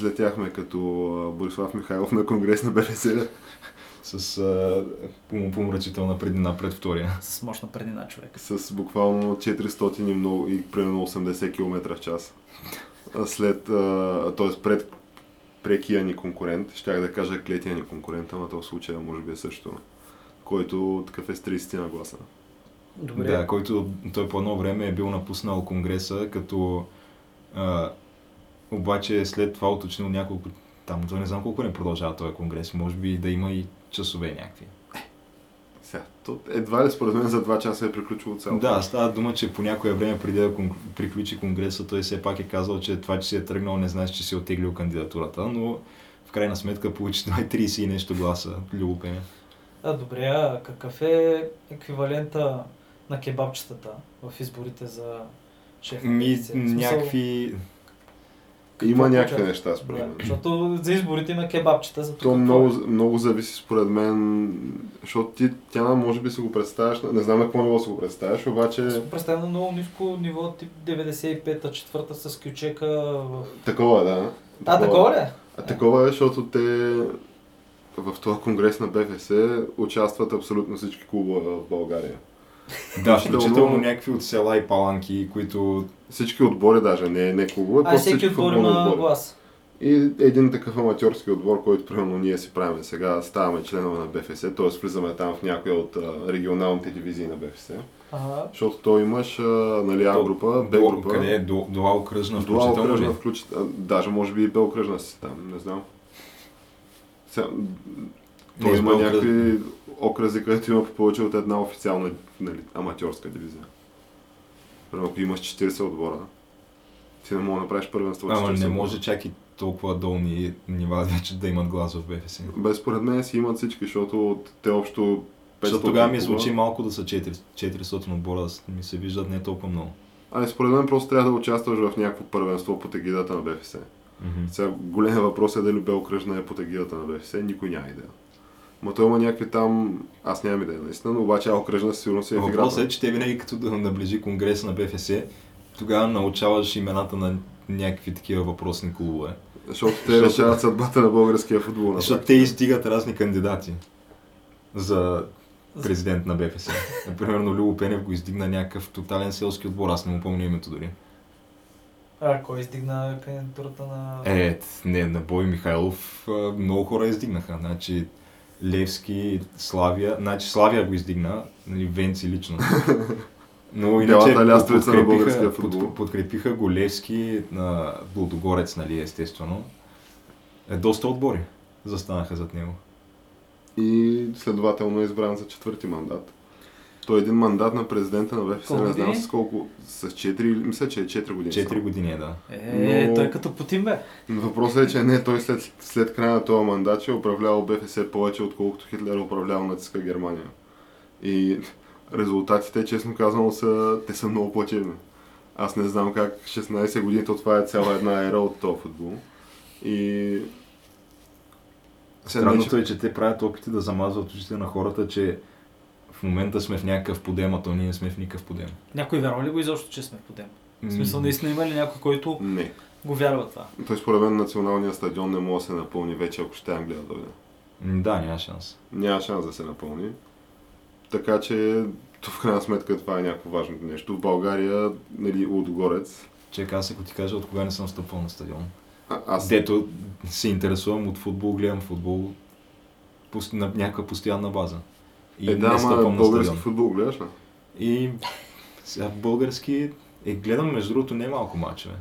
излетяхме като Борислав Михайлов на конгрес на БФС? С а, пом- помрачителна преднина пред втория. С мощна преднина човек. С буквално 400 и, много, и примерно 80 км в час. След, т.е. пред прекия ни конкурент, щях да кажа клетия ни конкурент, ама то в случая може би е също, който такъв е с 30 на гласа. Добре. Да, който той по едно време е бил напуснал Конгреса, като а, обаче след това уточнил няколко, там, той не знам колко не продължава този конгрес, може би да има и часове някакви. Сега, то едва ли според мен за 2 часа е приключило цялото. Да, става дума, че по някое време преди да приключи конгреса, той все пак е казал, че това, че си е тръгнал, не значи, че си е оттеглил кандидатурата, но в крайна сметка получи 30 и нещо гласа, любопене. А, добре, а какъв е еквивалента на кебабчетата в изборите за шеф? Ми, някакви... Има какво някакви неща според Да, мен. защото за изборите има кебабчета, за То това. много, много зависи според мен, защото ти, тя може би си го представяш, не знам на какво ниво си го представяш, обаче Представя на много ниско ниво, тип 95-та, четвърта с кючека в... такова е, да. А, такова ли? е? А такова е, защото те в този конгрес на БФС участват абсолютно всички клубове в България. Да, Включително- някакви от села и паланки, които Всички отбори даже, не, не клубове, А, просто всеки отбор има отбори. глас. И един такъв аматьорски отбор, който примерно ние си правим сега, ставаме членове на БФС, т.е. влизаме там в някоя от а, регионалните дивизии на БФС. Ага. Защото то имаш а, нали, А група, Б група. къде е Дуал включително окръжна, включително. Даже може би и Б окръжна си там, не знам. Сега, С има Б окръжна. някакви окръзи, където има повече от една официална нали, аматьорска дивизия. Примерно, ако имаш 40 отбора, ти не мога да направиш първенство Ама 40 не може чак и толкова долни нива вече да имат глас в БФС. Без според мен си имат всички, защото от- те общо 500 Защото тогава ми звучи малко да са 4, 400 отбора, да ми се виждат не толкова много. Ами според мен просто трябва да участваш в някакво първенство под егидата на БФС. Сега големия въпрос е дали Б окръжна е под егидата на БФС, никой няма идея. Ма той има някакви там, аз нямам идея наистина, но обаче А окръжна със сигурност е в Въпросът играта. е, че те винаги като да наближи конгреса на БФС, тогава научаваш имената на някакви такива въпросни клубове. Защото те решават съдбата на българския футбол. Защото те издигат разни кандидати за президент на БФС. Примерно Любо Пенев го издигна някакъв тотален селски отбор, аз не му помня името дори. А, кой издигна кандидатурата на... Е, не, на Бой Михайлов много хора издигнаха. Значи Левски, Славия, значи Славия го издигна, нали, Венци лично. Но иначе на подкрепиха- футбол. под- подкрепиха го Левски на Блудогорец, нали, естествено. Е, доста отбори застанаха зад него. И следователно е избран за четвърти мандат. Той е един мандат на президента на Колко не знам с колко, с 4, мисля, че е 4 години. 4 години е, да. Е, Но- той е като Путин бе. Въпросът е, че не, той след, след края на този мандат ще е управлявал БФС повече, отколкото Хитлер е управлявал нацистска Германия. И резултатите, честно казано, са, те са много плачевни. Аз не знам как 16 години, то това е цяла една ера от този футбол. И... Странното че- е, че те правят опити да замазват очите на хората, че в момента сме в някакъв подем, а то ние не сме в никакъв подем. Някой вярва ли го изобщо, че сме в подем? В смисъл, наистина има ли някой, който Не. го вярва това? Той според мен националният стадион не може да се напълни вече, ако ще Англия да дойде. Да, няма шанс. няма шанс да се напълни. Така че, в крайна сметка това е някакво важно нещо. В България, нали, Лудогорец, Чека, аз ако ти кажа от кога не съм стъпвал на стадион. а, аз Дето се интересувам от футбол, гледам футбол на някаква постоянна база. И е, да, не стъпвам на български стадион. футбол гледаш ли? И сега български е, гледам между другото не малко мачове.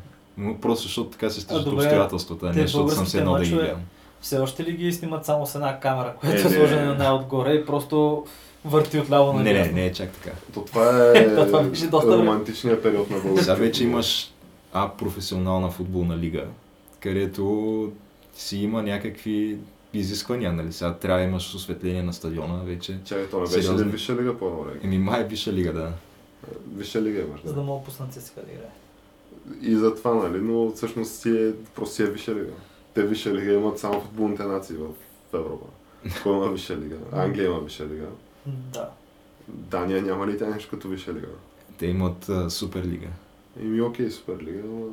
Просто защото така се добре, обстоятелствата, не защото съм се българските едно да ги гледам. Все още ли ги снимат само с една камера, която Е, е, не. сложена най-отгоре и просто върти от ляво на Не, не, не е чак така. То това е То това беше доста романтичният период на Сега българския вече имаш А професионална футболна лига, където си има някакви изисквания, нали? Сега трябва да имаш осветление на стадиона вече. Чакай, то не беше Сериозно? ли Висша лига по време? Еми май е висша лига, да. Висша лига имаш, За да. да мога пуснат се сега да играе. И за това, нали, но всъщност си е, просто си е Висша лига. Те Висша лига имат само футболните нации в, в Европа. Кой има Висша лига? Англия има Висша лига. Да. Дания няма ли тя нещо като Висша лига? Те имат а, суперлига. Ими окей, Суперлига, но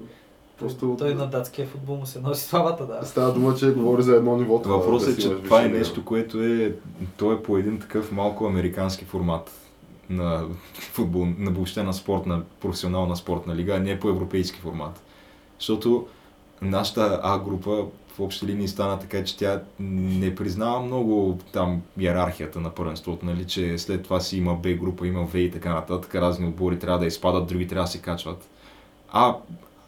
просто... Той на датския футбол му се носи славата, да. Става дума, че говори за едно ниво. това, Въпросът да е, че това е нещо, което е, то е по един такъв малко американски формат на футбол, на въобще на спортна, професионална спортна лига, а не по европейски формат. Защото нашата А група в общи линии стана така, че тя не признава много там иерархията на първенството, нали, че след това си има Б група, има В и така нататък, разни отбори трябва да изпадат, други трябва да се качват. А,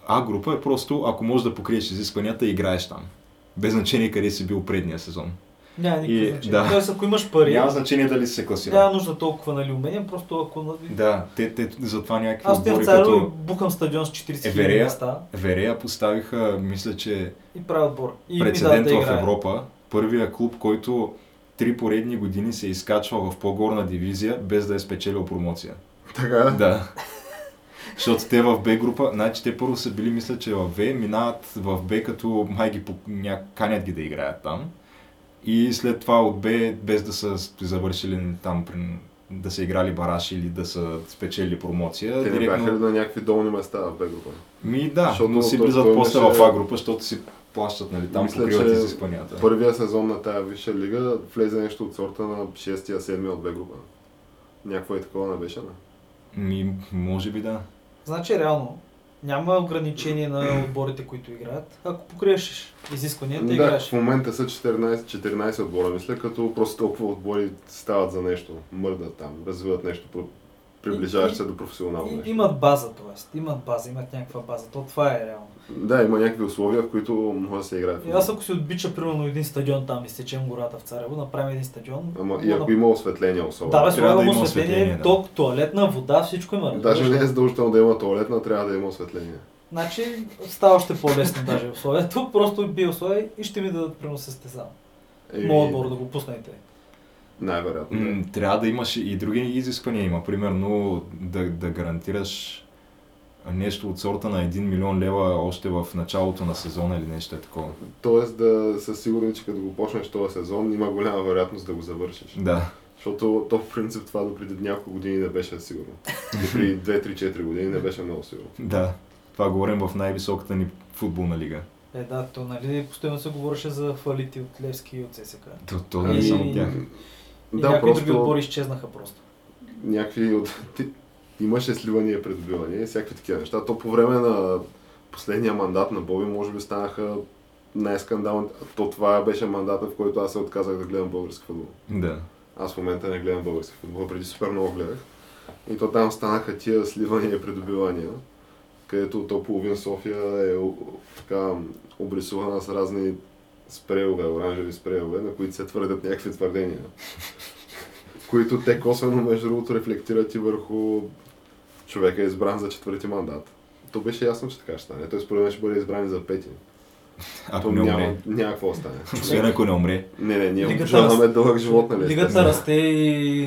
а група е просто, ако можеш да покриеш изискванията, играеш там. Без значение къде си бил предния сезон. Няма никакво И- значение. да. Тоест, ако имаш пари, Няма значение дали си се класира. няма нужда толкова нали, умения, просто ако... нали, Да, те, те затова някакви Аз и като букам стадион с 40 000 Еверея. места Верея поставиха, мисля, че и правя отбор. И прецедент дадат да в. Европа. Първия клуб, който три поредни години се изкачва в по-горна дивизия, без да е спечелил промоция. Така е? Да. Защото те в Б група, значи те първо са били, мисля, че в В, минават в Б, като май ги канят ги да играят там. И след това от Б, без да са завършили там, да са играли бараш или да са спечели промоция, Те не бяха ли на някакви долни места в Б група? Ми да, Защото но си влизат после имаше- в А група, защото си плащат, нали, там Мисля, покриват изискванията. Първия сезон на тая висша лига влезе нещо от сорта на 6-7 от Б група. Някакво е такова не беше, не? Ми, може би да. Значи реално няма ограничение на отборите, които играят. Ако покриеш изискванията, Да, играеш. в момента са 14, 14 отбора, мисля, като просто толкова отбори стават за нещо, мърдат там, развиват нещо, приближаваш се до професионално нещо. имат база, т.е. Имат база, имат някаква база. То това е реално. Да, има някакви условия, в които може да се играе. в И аз ако си отбича, примерно, един стадион там, изсечем гората в Царево, направим един стадион. Ама и мога ако има осветление особено. Да, бе, Трябва да има осветление, осветление, да. ток, туалетна, вода, всичко има. Даже не е задължително да има туалетна, трябва да има осветление. Значи става още по-лесно даже условието. Просто би условие и ще ми дадат примерно състезан. Еми, Моят отбор да го пуснете. Най-вероятно. Трябва да имаш и други изисквания. Има, примерно, да, да гарантираш нещо от сорта на 1 милион лева още в началото на сезона или нещо е такова. Тоест да са сигурни, че като го почнеш този сезон, има голяма вероятност да го завършиш. Да. Защото то в принцип това до преди няколко години не беше сигурно. Преди 2-3-4 години не беше много сигурно. Да. Това говорим в най-високата ни футболна лига. Е, да, то нали постоянно се говореше за фалити от Левски и от ССК. То, то не е И- само тях. И Да, някои просто- други отбори изчезнаха просто. някакви от... Имаше сливания, придобивания и всякакви такива неща. То по време на последния мандат на Боби, може би станаха най-скандалните. То това беше мандата, в който аз се отказах да гледам български футбол. Да. Аз в момента не гледам български футбол, преди супер много гледах. И то там станаха тия сливания и придобивания, където то половин София е така обрисувана с разни спрейове, оранжеви спрейове, на които се твърдят някакви твърдения. които те косвено, между другото, рефлектират и върху човека избран за четвърти мандат. То беше ясно, че така ще стане. Той според мен ще бъде избран и за пети. Ако То не няма, умре. няма какво стане. Освен ако не умре. Не, не, ние обожаваме раст- дълъг живот, нали? Лигата расте и,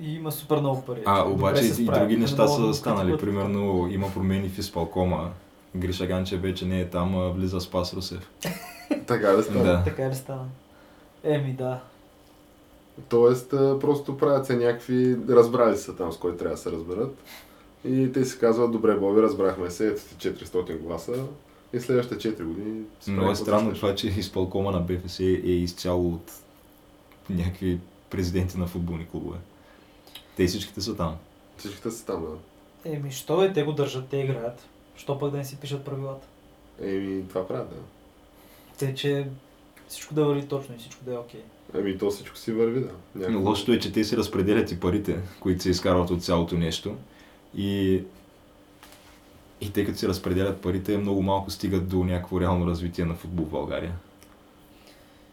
и има супер много пари. А, обаче и справят. други Не неща са станали. Примерно има промени в изпълкома. Гриша Ганче вече не е там, а влиза Спас Русев. Така да стане. Да. Така ли стана? Еми да. Тоест, просто правят се някакви, разбрали са там с кой трябва да се разберат. И те си казват, добре, Боби, разбрахме се, ето ти 400 гласа. И следващите 4 години... Много е странно това, че изпълкома на БФС е изцяло от някакви президенти на футболни клубове. Те всичките са там. Всичките са там, да. Еми, що е, те го държат, те играят. Що пък да не си пишат правилата? Еми, това правят, да. Те, че всичко да върви точно и всичко да е окей. Еми, то всичко си върви, да. Но Някакво- лошото е, че те си разпределят и парите, които се изкарват от цялото нещо. И, и тъй като си разпределят парите, много малко стигат до някакво реално развитие на футбол в България.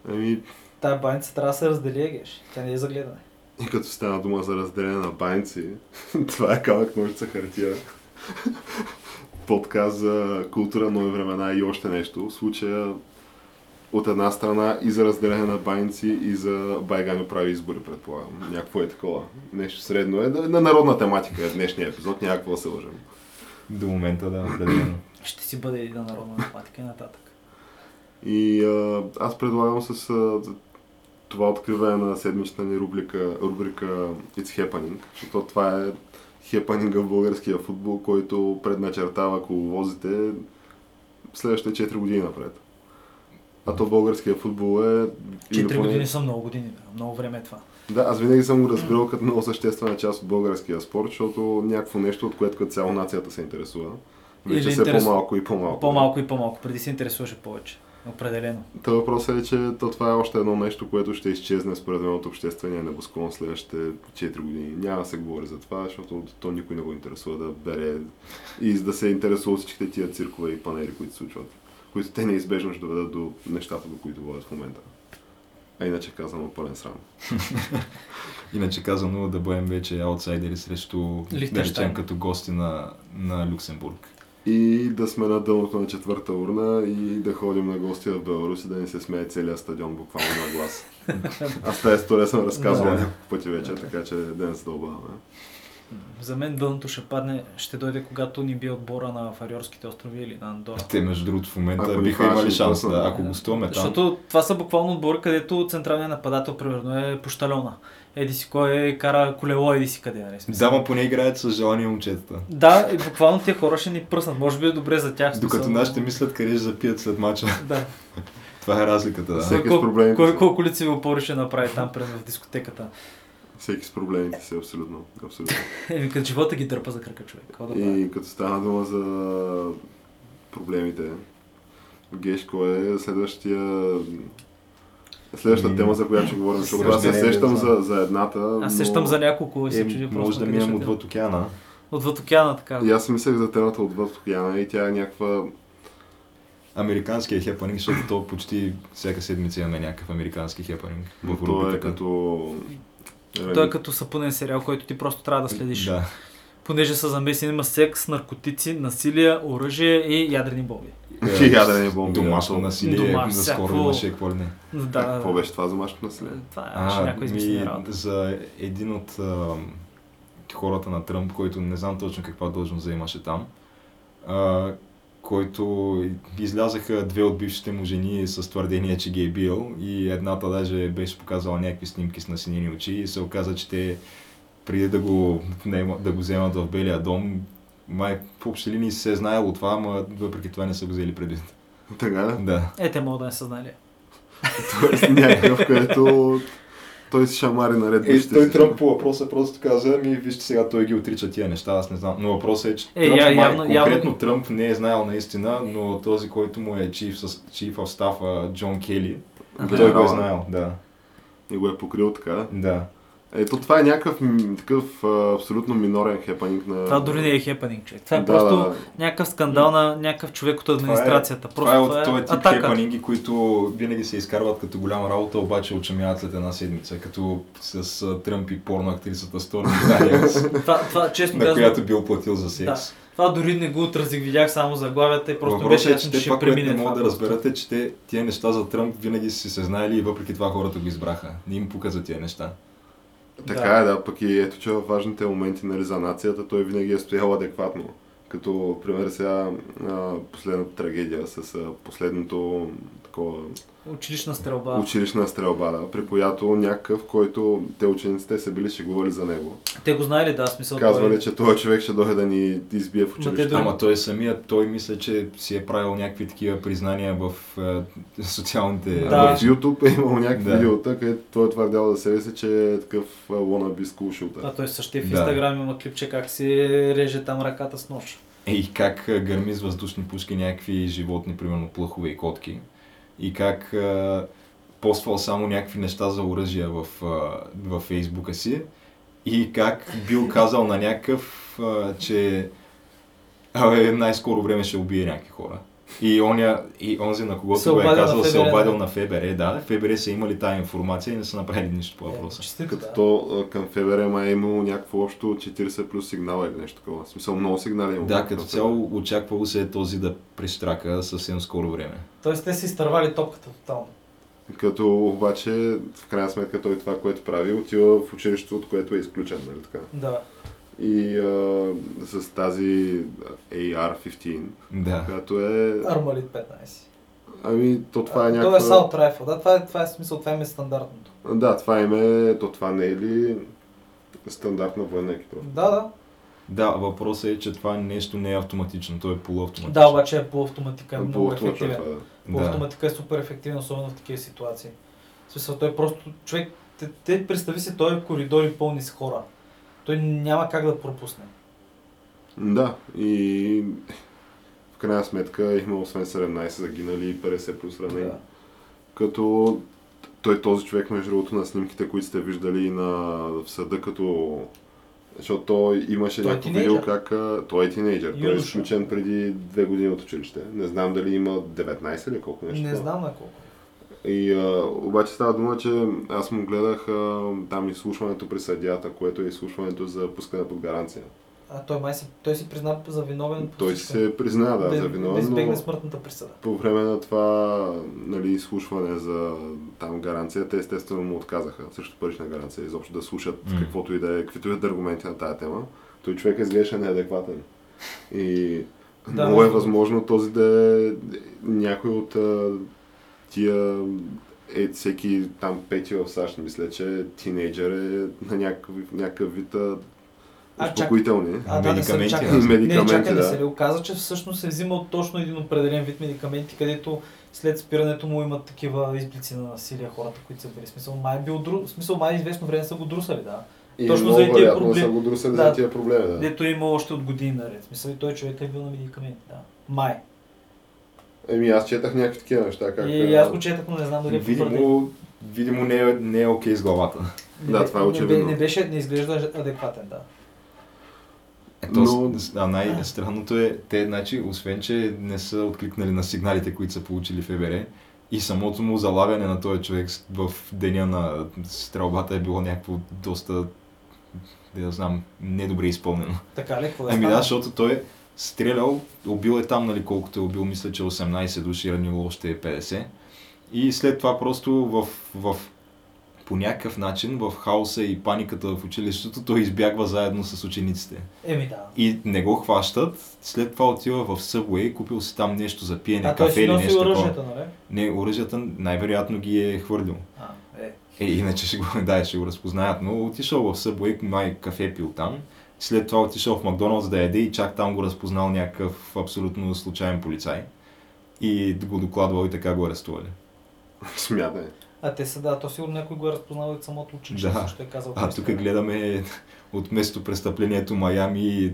Еми, Тая баница трябва да се раздели, егеш. Тя не е за гледане. И като стана дума за разделение на байнци, това е камък ножица хартия. Подкаст за култура, нови времена и още нещо. В случая от една страна и за разделение на байнци и за Байгани прави избори, предполагам. Някакво е такова. Нещо средно е. На народна тематика е днешния епизод, някакво да се лъжем. До момента, да, определено. Ще си бъде една народна математика и нататък. И а, аз предлагам с а, това откриване на седмичната ни рубрика, рубрика It's Happening, защото това е хепанинга в българския футбол, който предначертава коловозите следващите 4 години напред. А то българския футбол е... 4 поне- години са много години, много време е това. Да, аз винаги съм го разбирал като много съществена част от българския спорт, защото някакво нещо, от което като цяло нацията се интересува. Вече все интерес- по-малко и по-малко. По-малко и по-малко. Преди се интересуваше повече. Определено. Та въпросът е, че то това е още едно нещо, което ще изчезне според мен от обществения небосклон следващите 4 години. Няма да се говори за това, защото то никой не го интересува да бере и да се интересува всичките тия циркове и панери, които се случват. Които те неизбежно ще доведат до нещата, до които водят в момента. А иначе казано пълен срам. Иначе казано да бъдем вече аутсайдери срещу, да речем, като гости на, на Люксембург. И да сме на дъното на четвърта урна и да ходим на гости в Беларус и да ни се смее целият стадион буквално на глас. Аз тази история съм разказвал Да. няколко пъти вече, така че да не се дълбаваме. За мен дъното ще падне, ще дойде когато ни бие отбора на Фариорските острови или на Андора. Те, между другото, в момента Ако биха имали шанс, да, ако гостуваме там. Защото това са буквално отбори, където централният нападател, примерно, е пощалена. Еди си кой е, кара колело, еди си къде. Нали? смисъл. Да, ма поне играят с желание момчетата. Да, и буквално тия хора ще ни пръснат. Може би е добре за тях. в Докато смисъл. нашите мислят къде ще запият след мача. Да. Това е разликата, да. Всеки Кой- с проблемите Кой колко лицеви опори ще направи там, примерно, в дискотеката. Всеки с проблемите си, абсолютно. абсолютно. Еми, като живота ги дърпа за кръка човек. Да? И като стана дума за проблемите, Гешко е следващия Следващата Ами, тема, за която ще говорим, защото аз се съжаление, сещам за, за едната. Аз но- сещам за няколко и се Е, чуди просто. може да минем отида. отвъд океана. Отвъд океана, така. И аз си мислех за темата отвъд океана и тя е някаква... Американския хепанинг, защото то почти всяка седмица имаме някакъв американски хепанинг. В то е като... Той е като сапунен сериал, който ти просто трябва да следиш. Да. Понеже са замесени има секс, наркотици, насилие, оръжие и ядрени бомби. Че ядрени бомби. Домашно насилие, Домаш- за всякакво- скоро имаше какво ли не. Да, Да, какво беше това за машко насилие? Това е А, някой измислена работа. за един от а, хората на Тръмп, който не знам точно каква должност заимаше там, а, който излязаха две от бившите му жени с твърдение, че ги е бил и едната даже беше показала някакви снимки с насинени очи и се оказа, че те преди да го, да го вземат в Белия дом, май в общи линии се е знаело това, ама въпреки това не са го взели предвид. Така ли? Да. Е, те могат да не са знали. Тоест някакъв, където той си шамари наред Е, той си. Тръмп по въпроса просто каза, ми вижте сега той ги отрича тия неща, аз не знам. Но въпросът е, че Е, Тръмп, я- май, явно- конкретно явно- Тръмп не е знаел наистина, но този, който му е чиф, с, чиф в стафа Джон Кели, той го е знаел, да. И го е покрил така. Да. Ето това е някакъв такъв а, абсолютно минорен хепанинг на... Това дори не е хепанинг, човек. Това е Да, просто да. някакъв скандал на някакъв човек от администрацията. Просто това е от този тип атака. хепанинги, които винаги се изкарват като голяма работа, обаче очамяват след една седмица, като с Тръмп и порно актрисата Сторми Това, това честно на която бил платил за секс. това дори не го отразих, видях само заглавията и просто Въпросът беше е, ясно, че че ще това, премине не могат да това. разберат е, че те, тия неща за Тръмп винаги са си се знаели и въпреки това хората го избраха. Не им пука за тия неща. Така Да. е, да, пък и ето, че във важните моменти нали, за нацията той винаги е стоял адекватно. Като, пример, сега последната трагедия с последното такова Училищна стрелба. училищна стрелба, да, при която някакъв, който те учениците са били шегували за него. Те го знаели, да, смисъл. Казвали, той- че този човек ще дойде да ни избие в училище. Ама той самият, той мисля, че си е правил някакви такива признания в е, социалните Да. В YouTube е имал някакви Да. видеота, където той е твърдял за себе си, че е такъв wannabe school shooter. А той също и в Да. Инстаграм има клипче как си реже там ръката с нож. И как а, гърми с въздушни пушки някакви животни, примерно плъхове и котки. И как а, поствал само някакви неща за оръжия в, а, във фейсбука си. И как бил казал на някакъв, а, че абе, най-скоро време ще убие някакви хора. И, оня, и онзи, на когото Се го е казал, се обадил да. на ФБР, да. ФБР са имали тая информация и не са направили нищо по въпроса. Е, Като да. то към ФБР май е имало някакво общо 40 плюс сигнала или нещо такова. В смисъл много сигнали е имало. Да, като цяло очаквало се е този да пристрака съвсем скоро време. Тоест те си изтървали топката тотално. Като обаче, в крайна сметка, той това, което прави, отива в училището, от което е изключен, нали така? Да. И а, с тази AR-15, Да. която е... Армалит 15. Ами, то това е Това някаква... е Salt Rifle. Да, това е, това е смисъл, това е стандартното. Да, това име, то това не е ли стандартна военна екипировка? Да, да. Да, въпросът е, че това нещо не е автоматично, то е полуавтоматично. Да, обаче е полуавтоматика, е много Полуавтоматично ефективен. това, да. Полуавтоматика е супер ефективен, особено в такива ситуации. В смисъл, той просто, човек, те, те представи си, той е коридори пълни с хора. Той няма как да пропусне. Да, и в крайна сметка има освен 17 загинали и 50 плюс ранени. Да. Като той този човек, между другото, на снимките, които сте виждали на, в съда, като... Защото той имаше Той е някакво видео как... Той е тинейджър. Той е Юноша. изключен преди две години от училище. Не знам дали има 19 или колко нещо. Не знам на колко. И а, обаче става дума, че аз му гледах а, там изслушването при съдията, което е изслушването за пускане под гаранция. А той май си, той си призна за виновен. Той всичко. се призна, да, да, за да виновен, избегне но смъртната присъда. по време на това нали, изслушване за там гаранцията, естествено му отказаха също парична гаранция, изобщо да слушат М. каквото и да е, каквито и да е аргументи на тая тема. Той човек изглеждаше неадекватен. И Да, много е да. възможно този да е някой от а, тия е всеки там пети в САЩ, мисля, че тинейджър е на някакъв, някакъв вид а, А, чак- успокоителни. А, да, Медикаменти, да. Медикаменти, не, чакай, не да. се ли оказа, че всъщност е взимал точно един определен вид медикаменти, където след спирането му имат такива изблици на насилие хората, които са били. Смисъл, май е бил дру... смисъл, май известно време са го друсали, да. И Точно много заради тия проблеми. са го друсали Да. за тия проблеми. Да. Дето е имал още от години наред. Смисъл, и той човек е бил на медикаменти, да. Май. Еми аз четах някакви такива неща, как... И аз го четах, но не знам дали е. Видимо, видимо не, е, не е окей с главата. Не Да, това е не, очевидно. бе- Не, беше, не изглежда адекватен, да. Ето, Но- а най-странното е, те, значи, освен, че не са откликнали на сигналите, които са получили в ФБР, и самото му залавяне на този човек в деня на стрелбата е било някакво доста, да знам, недобре изпълнено. Така ли? Какво е Ами да, защото той е стрелял, убил е там, нали, колкото е убил, мисля, че 18 души, ранило още е 50. И след това просто в, в по някакъв начин в хаоса и паниката в училището той избягва заедно с учениците. Еми да. И не го хващат, след това отива в Subway, купил си там нещо за пиене, А кафе или нещо такова. оръжията, нали? Не, оръжията най-вероятно ги е хвърлил. А, е. Е, иначе ще го, да, ще го разпознаят, но отишъл в Subway, май кафе пил там. След това отишъл в Макдоналдс да яде и чак там го разпознал някакъв абсолютно случайен полицай. И го докладвал и така го арестували. Смятай. А те са, да, то сигурно някой го е разпознал от самото училище, Да. също е казал. А тук гледаме от место престъплението Майами,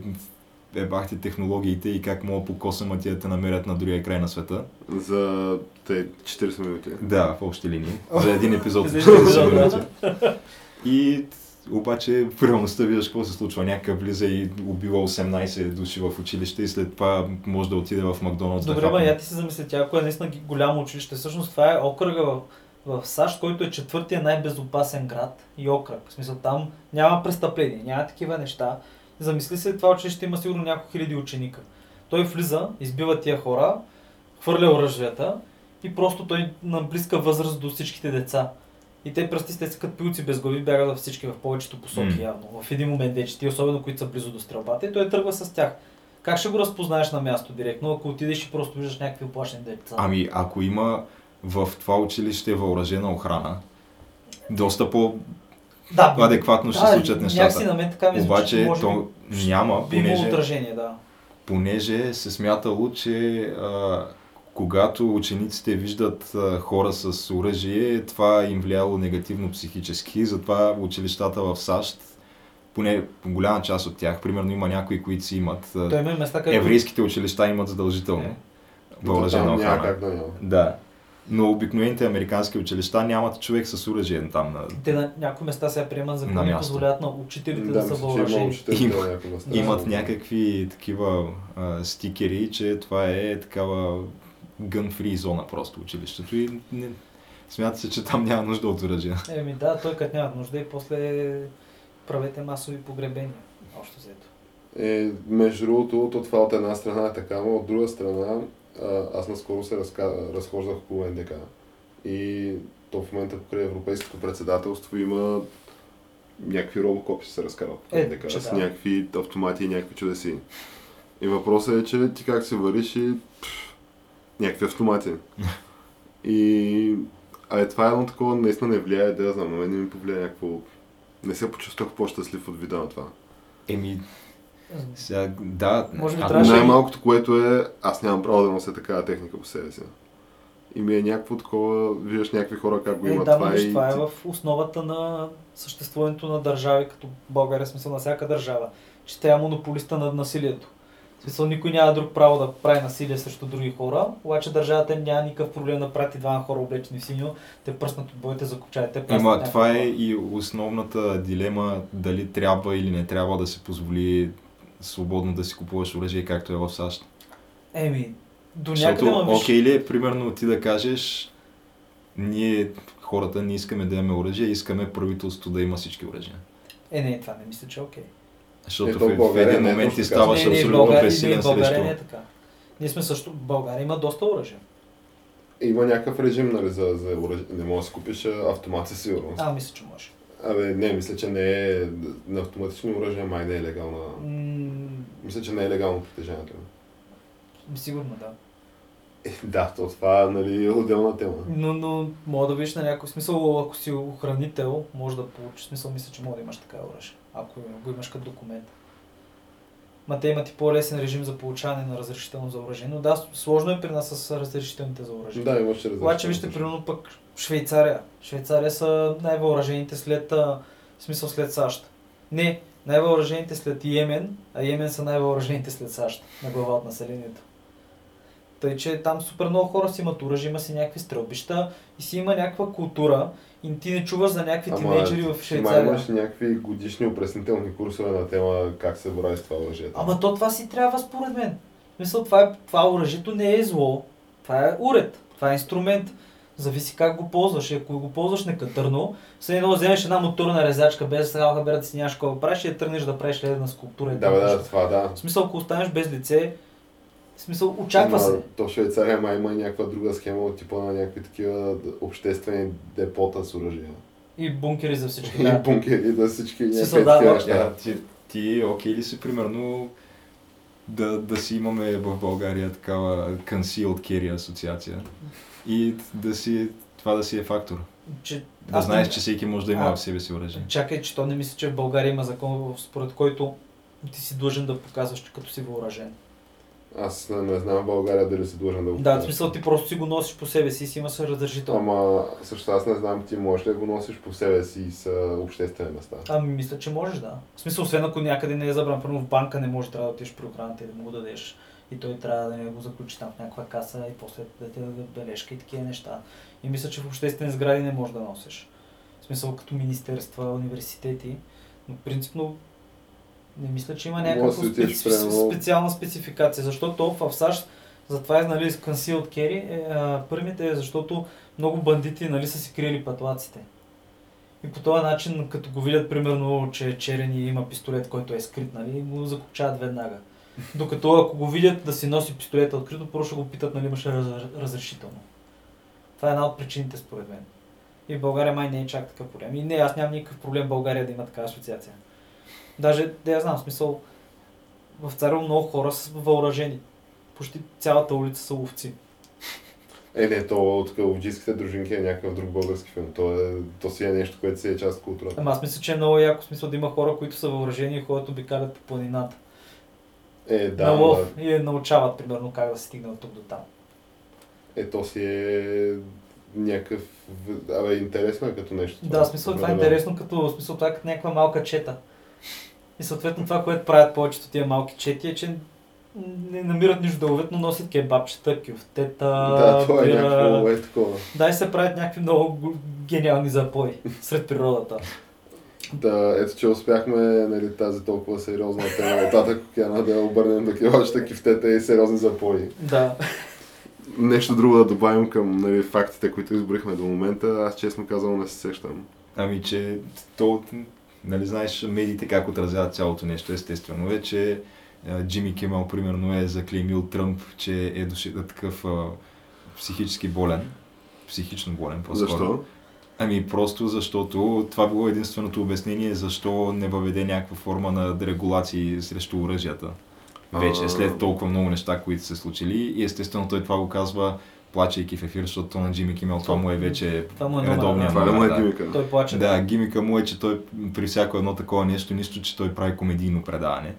ебахте технологиите и как мога по косъма ти да те намерят на другия край на света. За те 40 минути. Да, в общи линии. За един епизод. За един епизод, да. И обаче в реалността виждаш какво се случва. Някакъв влиза и убива 18 души в училище и след това може да отиде в Макдоналдс да Добре, ма я ти си замисли, тя ако е наистина голямо училище, всъщност това е окръга в, в САЩ, който е четвъртия най-безопасен град и окръг. В смисъл там няма престъпления, няма такива неща. Замисли се, това училище има сигурно няколко хиляди ученика. Той влиза, избива тия хора, хвърля оръжията и просто той на близка възраст до всичките деца. И те пръсти те са като пилци без глави, бягат във всички, в повечето посоки М. явно. В един момент вече, ти особено които са близо до стрелбата и той тръгва с тях. Как ще го разпознаеш на място директно, ако отидеш и просто виждаш някакви оплашени деца? Ами, ако има в това училище въоръжена охрана, доста да, по-адекватно ще да, случат нещата. на мен така ми звучи, Обаче че може то би няма, понеже, отражение, да. понеже се смятало, че а, когато учениците виждат хора с оръжие, това им влияло негативно психически, затова училищата в САЩ, поне голяма част от тях, примерно има някои, които си имат, Той има места, където... еврейските училища имат задължително Е. въоръжена охрана. как да няма. Да. Но обикновените американски училища нямат човек с оръжие там. На... Те на някои места сега приемат На закони, място. позволяват на учителите да, Да, са въоръжени. някои места. Имат някакви такива а, стикери, че това е такава гън-фри зона просто училището и не, смята се, че там няма нужда от оръжия. Еми да, той като няма нужда и после правете масови погребения. Общо взето. Е, между другото, то това от една страна е така, но от друга страна, аз наскоро се разка... разхождах по НДК и то в момента покрай Европейското председателство има някакви робокопи се разкарват по Е, НДК че с да. някакви автомати и някакви чудеси. И въпросът е, че ти как се вариш и някакви автомати. И а е, това е едно такова, наистина не влияе, да я знам, на мен не ми повлияе някакво... Не се почувствах по-щастлив от вида на това. Еми, сега, да, Може би трябваше- Най-малкото, което е, аз нямам право да нося такава техника по себе си. И ми е някакво такова, виждаш някакви хора как го Е, имат да, това виж, и... това е в основата на съществуването на държави, като България, в смисъл на всяка държава, че тя е монополиста над насилието. В смисъл никой няма друг право да прави насилие срещу други хора, обаче държавата няма никакъв проблем да прати двама хора облечени в синьо, те пръснат от боите, закопчаят, те пръснат Ема някакви това е и основната дилема дали трябва или не трябва да се позволи свободно да си купуваш оръжие, както е в САЩ. Еми, до някъде, Защото, ма виж, окей ли е, примерно ти да кажеш, ние хората не искаме да имаме оръжие, искаме правителството да има всички оръжия. е, не, това не мисля, че е окей. Защото в, в един не е момент ти ставаш не, не, в абсолютно България, срещу... не е така. Ние сме също, България има доста оръжия. Има някакъв режим, нали, за, за оръжие. Не можеш да си купиш а, автомат със сигурност. А, мисля, че може. Абе, не, мисля, че не е... На автоматични оръжия май не е легална... М, Мисля, че не е легално притежанието. сигурно, да. Е, да, то това нали, е отделна тема. Но, но мога да видиш на някой смисъл, ако си охранител, може да получиш смисъл, мисля, че може да имаш такава оръжие, ако го имаш като документ. Ма те имат и по-лесен режим за получаване на разрешително за оръжие. Но да, сложно е при нас с разрешителните за оръжие. Да, имаше различни. Обаче вижте, примерно пък Швейцария. Швейцария са най-въоръжените след, а, смисъл след САЩ. Не, най-въоръжените след Йемен, а Йемен са най-въоръжените след САЩ на глава от населението. Тъй, че там супер много хора си имат оръжие, има си някакви стрелбища и си има някаква култура и ти не чуваш за някакви тинейджери в Швейцария. имаш някакви годишни опреснителни курсове на тема как се борави с това оръжие. Ама то това си трябва според мен. Смисъл, това, е, това оръжието не е зло. Това е уред. Това е инструмент. Зависи как го ползваш. И ако го ползваш некатърно, все едно вземеш една моторна резачка, без сега да си нямаш какво да правиш и я тръгнеш да правиш ледена скулптура. и Да, да, нещо. това да. В смисъл, ако останеш без лице, в смисъл, очаква Ама, се. То Швейцария май има и някаква друга схема от типа на някакви такива обществени депота с оръжия. И бункери за всички. И Да. бункери, да всички някакви да, да. Да, ти, ти окей ли си, примерно, да, да си имаме в България такава concealed carry асоциация и да си, това да си е фактор. Че, Да аз знаеш, не- че всеки може да има А. в себе си оръжие. Чакай, че то не мисля, че в България има закон, според който ти си длъжен да показваш, че като си въоръжен. Аз не, знам в България дали си длъжен да го Да, в смисъл ти просто си го носиш по себе си и си имаш. Ами, Ама също аз не знам ти можеш ли да го носиш по себе си и са обществени места. Ами мисля, че можеш, да. В смисъл, освен ако някъде не е забран, примерно в банка не може трябва да отидеш при охраната и да му го дадеш. И той трябва да не го заключи там в някаква каса и после да ти даде бележка и такива неща. И мисля, че в обществени сгради не можеш да носиш. В смисъл като министерства, университети. Но принципно не мисля, че има някаква специ... специална спецификация. Защото в САЩ затова е нали, concealed carry, е, а, първите защото много бандити нали, са си криели патлаците. И по този начин, като го видят, примерно, че е черен и има пистолет, който е скрит, нали, го закопчават веднага. Докато ако го видят да си носи пистолета открито, ще го питат, нали имаше раз, разрешително. Това е една от причините, според мен. И в България май не е чак такъв проблем. И не, аз нямам никакъв проблем в България да има такава асоциация. Даже, да я знам, смисъл, в Царево много хора са въоръжени. Почти цялата улица са ловци. Е, не, то тук ловджийските дружинки е някакъв друг български филм. То, е, то си е нещо, което си е част от културата. Ама аз мисля, че е много яко, смисъл да има хора, които са въоръжени и ходят обикалят по планината. Е, да, на лов да. и научават, примерно, как да се стигне от тук до там. Е, то си е някакъв... Абе, интересно е като нещо. Да, в смисъл това е интересно, като смисъл това е като някаква малка чета. И съответно това, което правят повечето тия малки чети е, че не намират нищо да ловят, но носят кебабчета, кюфтета, Да, то е бира. някакво е такова. Да, и се правят някакви много гениални запои сред природата. Да, ето, че успяхме нали, тази толкова сериозна тема нататък океана да обърнем такива още кифтета и сериозни запои. Да. нещо друго да добавим към нали, фактите, които изборихме до момента, аз честно казвам не се сещам. Ами, че то, нали знаеш, медиите как отразяват цялото нещо, естествено е, че а, Джимми Кимел, примерно, е заклеймил Тръмп, че е дошъл такъв а, психически болен, психично болен по-скоро. Защо? Ами просто защото това било единственото обяснение защо не въведе някаква форма на регулации срещу оръжията. Вече, след толкова много неща, които се случили. И естествено той това го казва плачейки в ефир, защото на Джимми Кимел това му е вече Това му е редовния да. Това му е да. гимика? Той плаче. Да, гимика му е, че той при всяко едно такова нещо, нищо, че той прави комедийно предаване.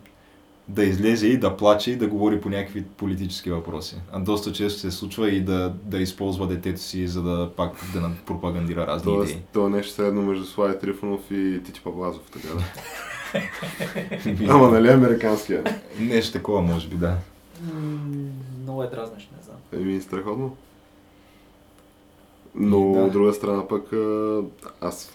Да излезе и да плаче и да говори по някакви политически въпроси. А доста често се случва и да, да използва детето си, за да пак да пропагандира разни Тоест, идеи. то е нещо средно между Слави Трифонов и Тити Павлазов, така да. Ама нали американския? Нещо такова, може би, да. Много е дразнеш, не знам. Еми, страхотно. Но Да. от друга страна пък аз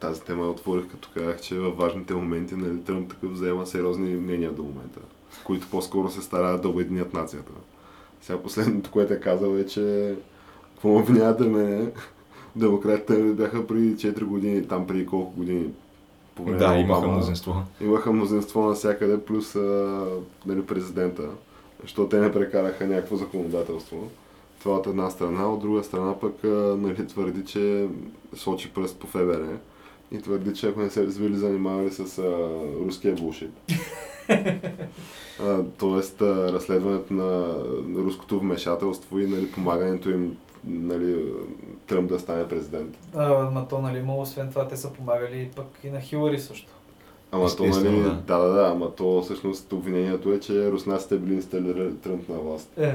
тази тема я отворих, като казах, че във важните моменти нали, Тръмп такъв взема сериозни мнения до момента, които по-скоро се стараят да обединят нацията. Сега последното, което е казал е, че какво ме обвинявате мене, демократите бяха преди 4 години, там преди колко години по време Да, имаха мнозинство. Имаха мнозинство навсякъде, плюс а, нали, президента, защото те не прекараха някакво законодателство. Това от една страна, от друга страна пък нали, твърди, че сочи пръст по ФБР и твърди, че ако не се били занимавали с а, руския булшит. А, тоест а, разследването на, на руското вмешателство и нали, помагането им нали, Тръмп да стане президент. А, ма то, нали, има, освен това, те са помагали пък и на Хилари също. Ама то, нали, да. да. да, да, ама то всъщност обвинението е, че руснаците били инсталирали Тръмп на власт. Е,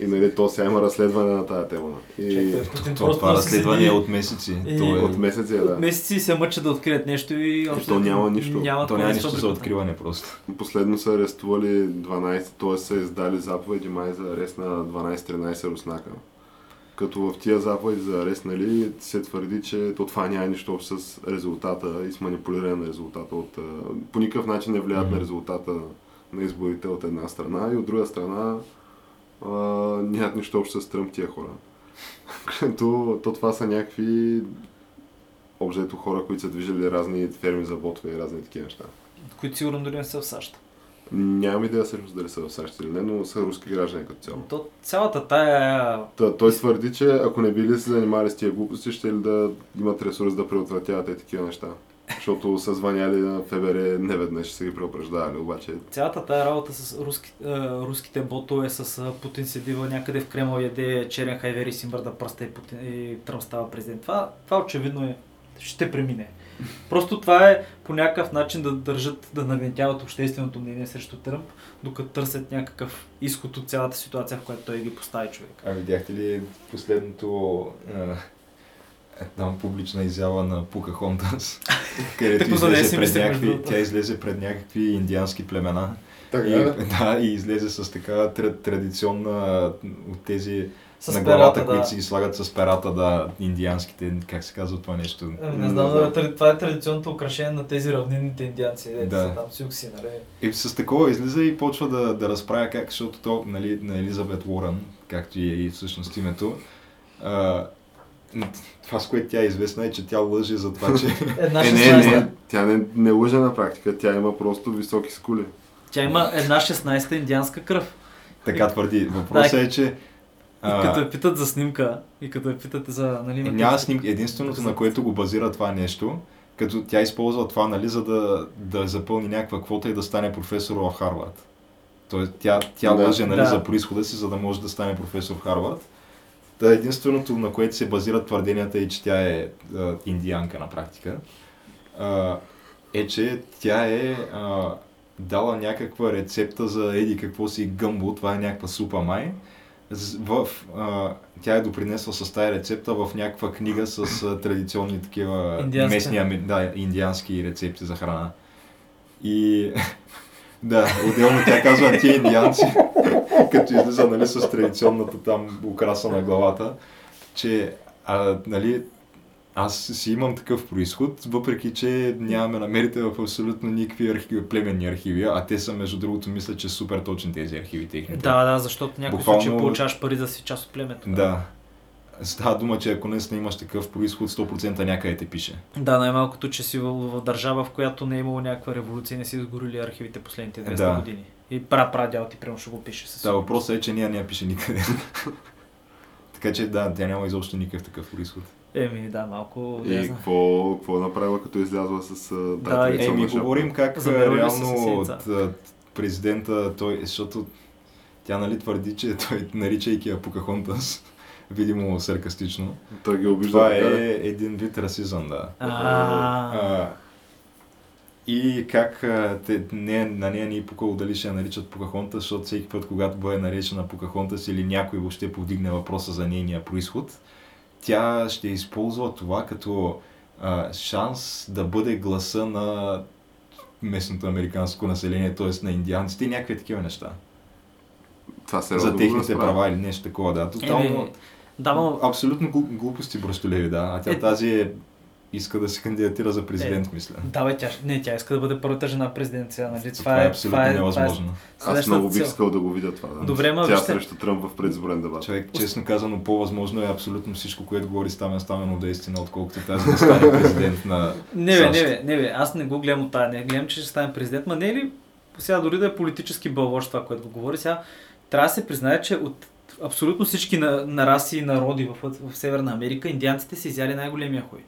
И нали, то сега има разследване на тази тема. И чакай, То, това разследване е от месеци. И- То, е, от месеци, е, да. Месеци се мъчат да открият нещо и общо то няма нищо. Няма то няма нищо за откриване просто. Последно са арестували 12, т.е. са издали заповеди май за арест на 12-13 руснака. Като в тия заповеди за арест, нали, се твърди, че то това няма нищо общо с резултата и с манипулиране на резултата. От, по никакъв начин не влияят на резултата на изборите от една страна и от друга страна а, нямат нищо общо с Тръмп тия хора. Като то това са някакви обжето хора, които са движили разни ферми за ботове и разни такива неща. Които сигурно дори не са в САЩ. Нямам идея всъщност дали са в САЩ или не, но са руски граждани като цяло. То, цялата тая... Та, той твърди, че ако не били се занимали с тия глупости, ще ли да имат ресурс да предотвратяват и такива неща. Защото са звъняли на ФБР неведнъж са ги преупреждавали, обаче Цялата тая работа с руски, е, руските ботове с Путин седива някъде в Кремъл яде черен хайвер и си мърда пръста и, Путин, и Тръмп става президент. Това, това очевидно е, ще премине. Просто това е по някакъв начин да държат, да нагнетяват общественото мнение срещу Тръмп, докато търсят някакъв изход от цялата ситуация, в която той ги постави човек. А видяхте ли последното една публична изява на Покахонтас, където Като за нея излезе пред някакви, тя излезе пред някакви индиански племена. Така и, да, и излезе с така тра- традиционна от тези С на главата, перата, които да. си ги слагат с перата, да, индианските, как се казва това нещо. Ами, Не знам, да, това е традиционното украшение на тези равнинните индианци, да. Да. са там сюкси, нали? И с такова излиза и почва да, да разправя как, защото то, нали, на Елизабет Уорън, както и е и всъщност името, а, това с което тя е известна е, че тя лъже за това, че Една Е, не, 16-та. не, тя не, не лъже на практика, тя има просто високи скули. Тя има една 16-та индианска кръв. така твърди. Въпросът е, че И а, като я питат за снимка, и като я питат за... Нали, е, няма снимки. Единственото, на което го базира това нещо, като тя използва това, нали, за да, да запълни някаква квота и да стане професор в Харвард. Тоест, тя, тя Да. лъже нали, Да. за происхода си, за да може да стане професор в Харвард. Та единственото, на което се базират твърденията е, че тя е а, индианка на практика, а, е, че тя е а, дала някаква рецепта за еди какво си гъмбо, това е някаква супа май. В, а, тя е допринесла с тази рецепта в някаква книга с а, традиционни такива Индиански. местни, ами- да, индиански рецепти за храна. И да, отделно тя казва тия индианци, като излиза нали, с традиционната там украса на главата, че а, нали, аз си имам такъв происход, въпреки че нямаме намерите в абсолютно никакви архиви, племенни архиви, а те са, между другото, мисля, че супер точни тези архиви техните. Да, да, защото в някои Буквално- случаи получаваш пари да си част от племето. Да. Става дума, че ако наистина имаш такъв происход, 100% някъде те пише. Да, най-малкото, че си в, в държава, в която не е имало някаква революция не си изгорили архивите последните 200 Да. години. И пра прадял ти прямо ще го пише със Да, въпросът е, че нея не я пише никъде. така че да, тя няма изобщо никакъв такъв происход. Еми, да, малко... И какво, какво е направила, като излязла с Да, тази лица Еми, шапка? говорим как Замерили реално от президента, той, защото тя нали твърди, че той, наричайки я Покахонтас, видимо саркастично, Той ги обижда. това е един вид расизъм, да. А, и как те, не, на нея ни е пукало дали ще я наричат Покахонтас, защото всеки път, когато бъде наречена Покахонтас или някой въобще повдигне въпроса за нейния происход, тя ще използва това като а, шанс да бъде гласа на местното американско население, т.е. на индианците и някакви такива неща. Това се за техните права или нещо такова, да. Тотално, Еми, да, но абсолютно глуп- глупости бръщолеви, да. А тя Е, тази е, иска да се кандидатира за президент, мисля. Да, бе, тя, не, тя иска да бъде първата жена президент сега, нали? Това, е абсолютно невъзможно. Аз следващата много бих искал да го видя това. Да. Добре, ма, Тя вижте- срещу Тръмп в предизборен дебат. Човек, честно казано, по-възможно е абсолютно всичко, което говори Стамен Стаменов да е истина, отколкото тази да стане президент на Не, бе, не, бе, не, бе, аз не го гледам от тази, не гледам, че ще стане президент, ма не е ли сега дори да е политически бълвош това, което го говори, сега трябва да се признае, че от абсолютно всички на, на раси и народи в, в Северна Америка, индианците са изяли най-големия хуй.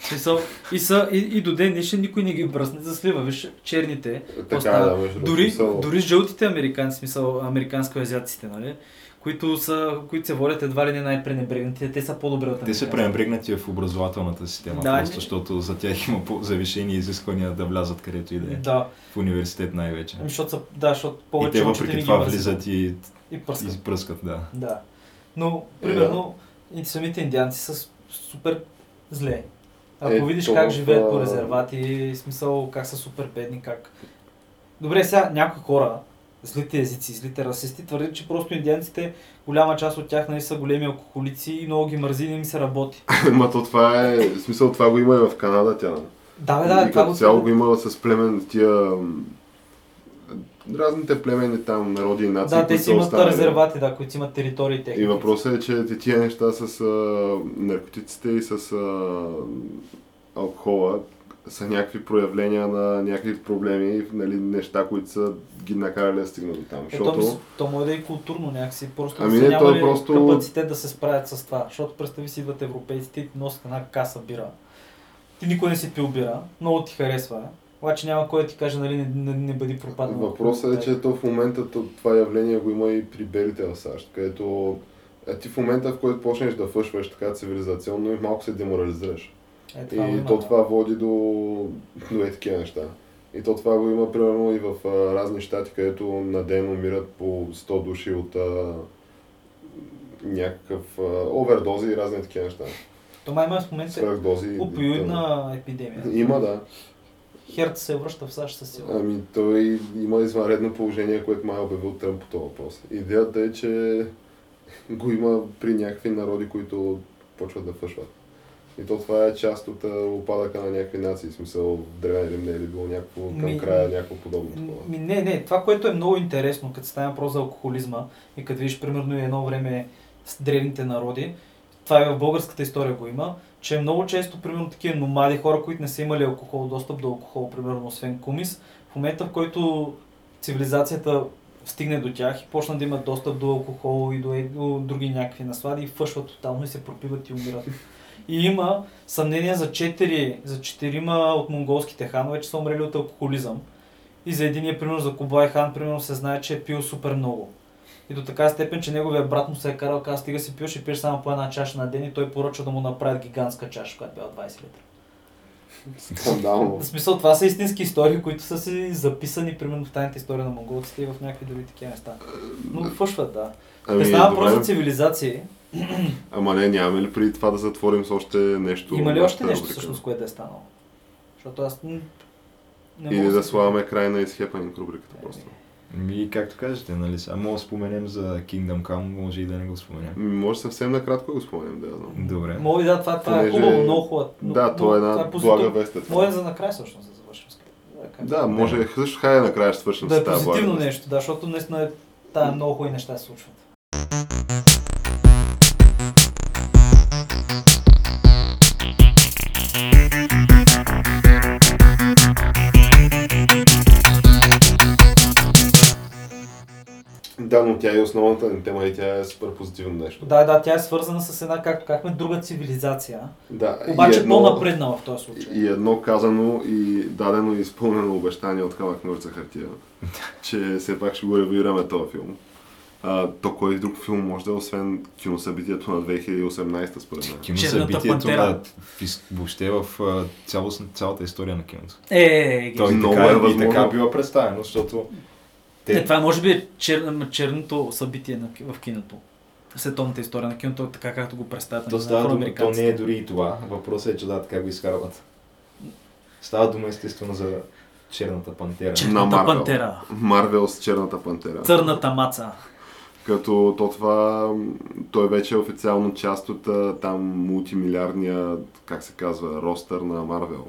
Смисъл, и, са, и, и до ден днешен никой не ги бръсне за слива. Виж, черните, Така, да, дори, смисъл- дори жълтите американци, смисъл американско-азиатците, нали? Които, са, които се водят едва ли не най-пренебрегнатите, те са по-добре от Те са пренебрегнати в образователната система, Да, просто не- защото за тях има по-завишени изисквания да влязат където и да е. Да, В университет най-вече. ами, защото да, защото И повече те учители въпреки това влизат и, И пръскат. и пръскат, да. Да. Но, Е, примерно, и самите индианци са супер зле. Ако Е, видиш то как живеят по резервати, смисъл как са супер бедни, как... Добре, сега някои хора, злите езици, злите расисти, твърдят, че просто индианците, голяма част от тях нали, са големи алкохолици и много ги мързи и им се работи. Ма то това е, в смисъл това го има и в Канада тя. Да, бе, да, и това като цяло го има с племен тия разните племени там, народи и нации, Да, те си имат останали. резервати, да, които имат територии техни. И въпросът е, че тия неща с а, наркотиците и с а, алкохола са някакви проявления на някакви проблеми, нали, неща, които са ги накарали да стигнат до там. Е, то, Защото... мис- то може да е и културно някакси, просто Ами са не, то е нямали просто- капацитет да се справят с това. Защото представи си идват европейците и носят една каса бира. Ти никой не си пил бира, много ти харесва. Обаче няма кой да ти каже, нали, не, не, не бъди пропаднал. Въпросът е, че то в момента то- това явление го има и при белите в САЩ, където а ти в момента, в който почнеш да фъшваш така цивилизационно и малко се деморализираш. Е, това и има, то това води до, до е такива неща. И то това го има примерно и в а, разни щати, където на ден умират по 100 души от а, някакъв а, овердози и разни такива неща. То май има в момента опиоидна епидемия. Има, да. Херт се връща в САЩ със сигурност. Ами той има извънредно положение, което май обявил Тръмп по този въпрос. Идеята е, че го има при някакви народи, които почват да фъшват. И то това е част от опадъка на някакви нации. В смисъл, Древен Рим не е ли било някакво, към Ми- края някакво подобно такова. Ми, не, не, това, което е много интересно, като стане въпрос за алкохолизма и като видиш, примерно, едно време с древните народи, това и в българската история го има, че много често, примерно, такива номади, хора, които не са имали алкохол, достъп до алкохол, примерно, освен кумис, в момента, в който цивилизацията стигне до тях и почнат да имат достъп до алкохол и до, до други някакви наслади и фъшват тотално и се пропиват и умират. И има съмнение за 4, за 4 от монголските ханове, че са умрели от алкохолизъм. И за единия, примерно за Кубай хан, примерно се знае, че е пил супер много. И до така степен, че неговия брат му се е карал, каза, стига си пиеш и пиеш само по една чаша на ден и той поръчва да му направят гигантска чаша, която била 20 литра. Скандално. В смисъл, това са истински истории, които са си записани, примерно в тайната история на монголците и в някакви други такива неща. Но фъшват, да. Ами, Ами, става добре. цивилизации. Ама не, нямаме ли преди това да затворим с още нещо? Има ли още нещо рубрика? всъщност, което е станало? Защото аз не Или мога да се- слагаме край на изхепани рубриката просто. Ми, както кажете, нали? А мога да споменем за Kingdom Come, може и да не го споменем. Може съвсем накратко да го споменем, да я знам. Добре. Мога да, това, това е Понеже- хубаво, много хубаво. Да, то е една това блага позитивно. вест. е това. Може за накрая всъщност да завършим. Да, може също хайде накрая ще свършим Да с е тази блага позитивно вест. нещо, да, защото наистина е, тая много хубави неща се случват. Да, но тя е основната ни тема и тя е супер позитивно нещо. Да, да, тя е свързана с една, как, как ме, друга цивилизация, Да, и обаче едно- по-напреднала в този случай. И едно казано и дадено и изпълнено обещание от Камък Ножица хартия, че все пак ще го ревюираме този филм. А, то кой друг филм може да е, освен киносъбитието на 2018 според мен? Кино Черната събитието пантера. на въобще в а, цялост, цялата история на киното. Е, е, е, Той и Много така, е и възможно. така бива представено, защото те... Не, това може би е чер, черното събитие на, в киното. Световната история на киното, така както го представят То, на става дума, то не е дори и това. Въпросът е, че да, така го изкарват. Става дума естествено за Черната пантера. На Черната Марвел. пантера. Марвел с черната пантера. Църната маца. Като то това, той вече е официално част от там мултимилиардния, как се казва, ростър на Марвел.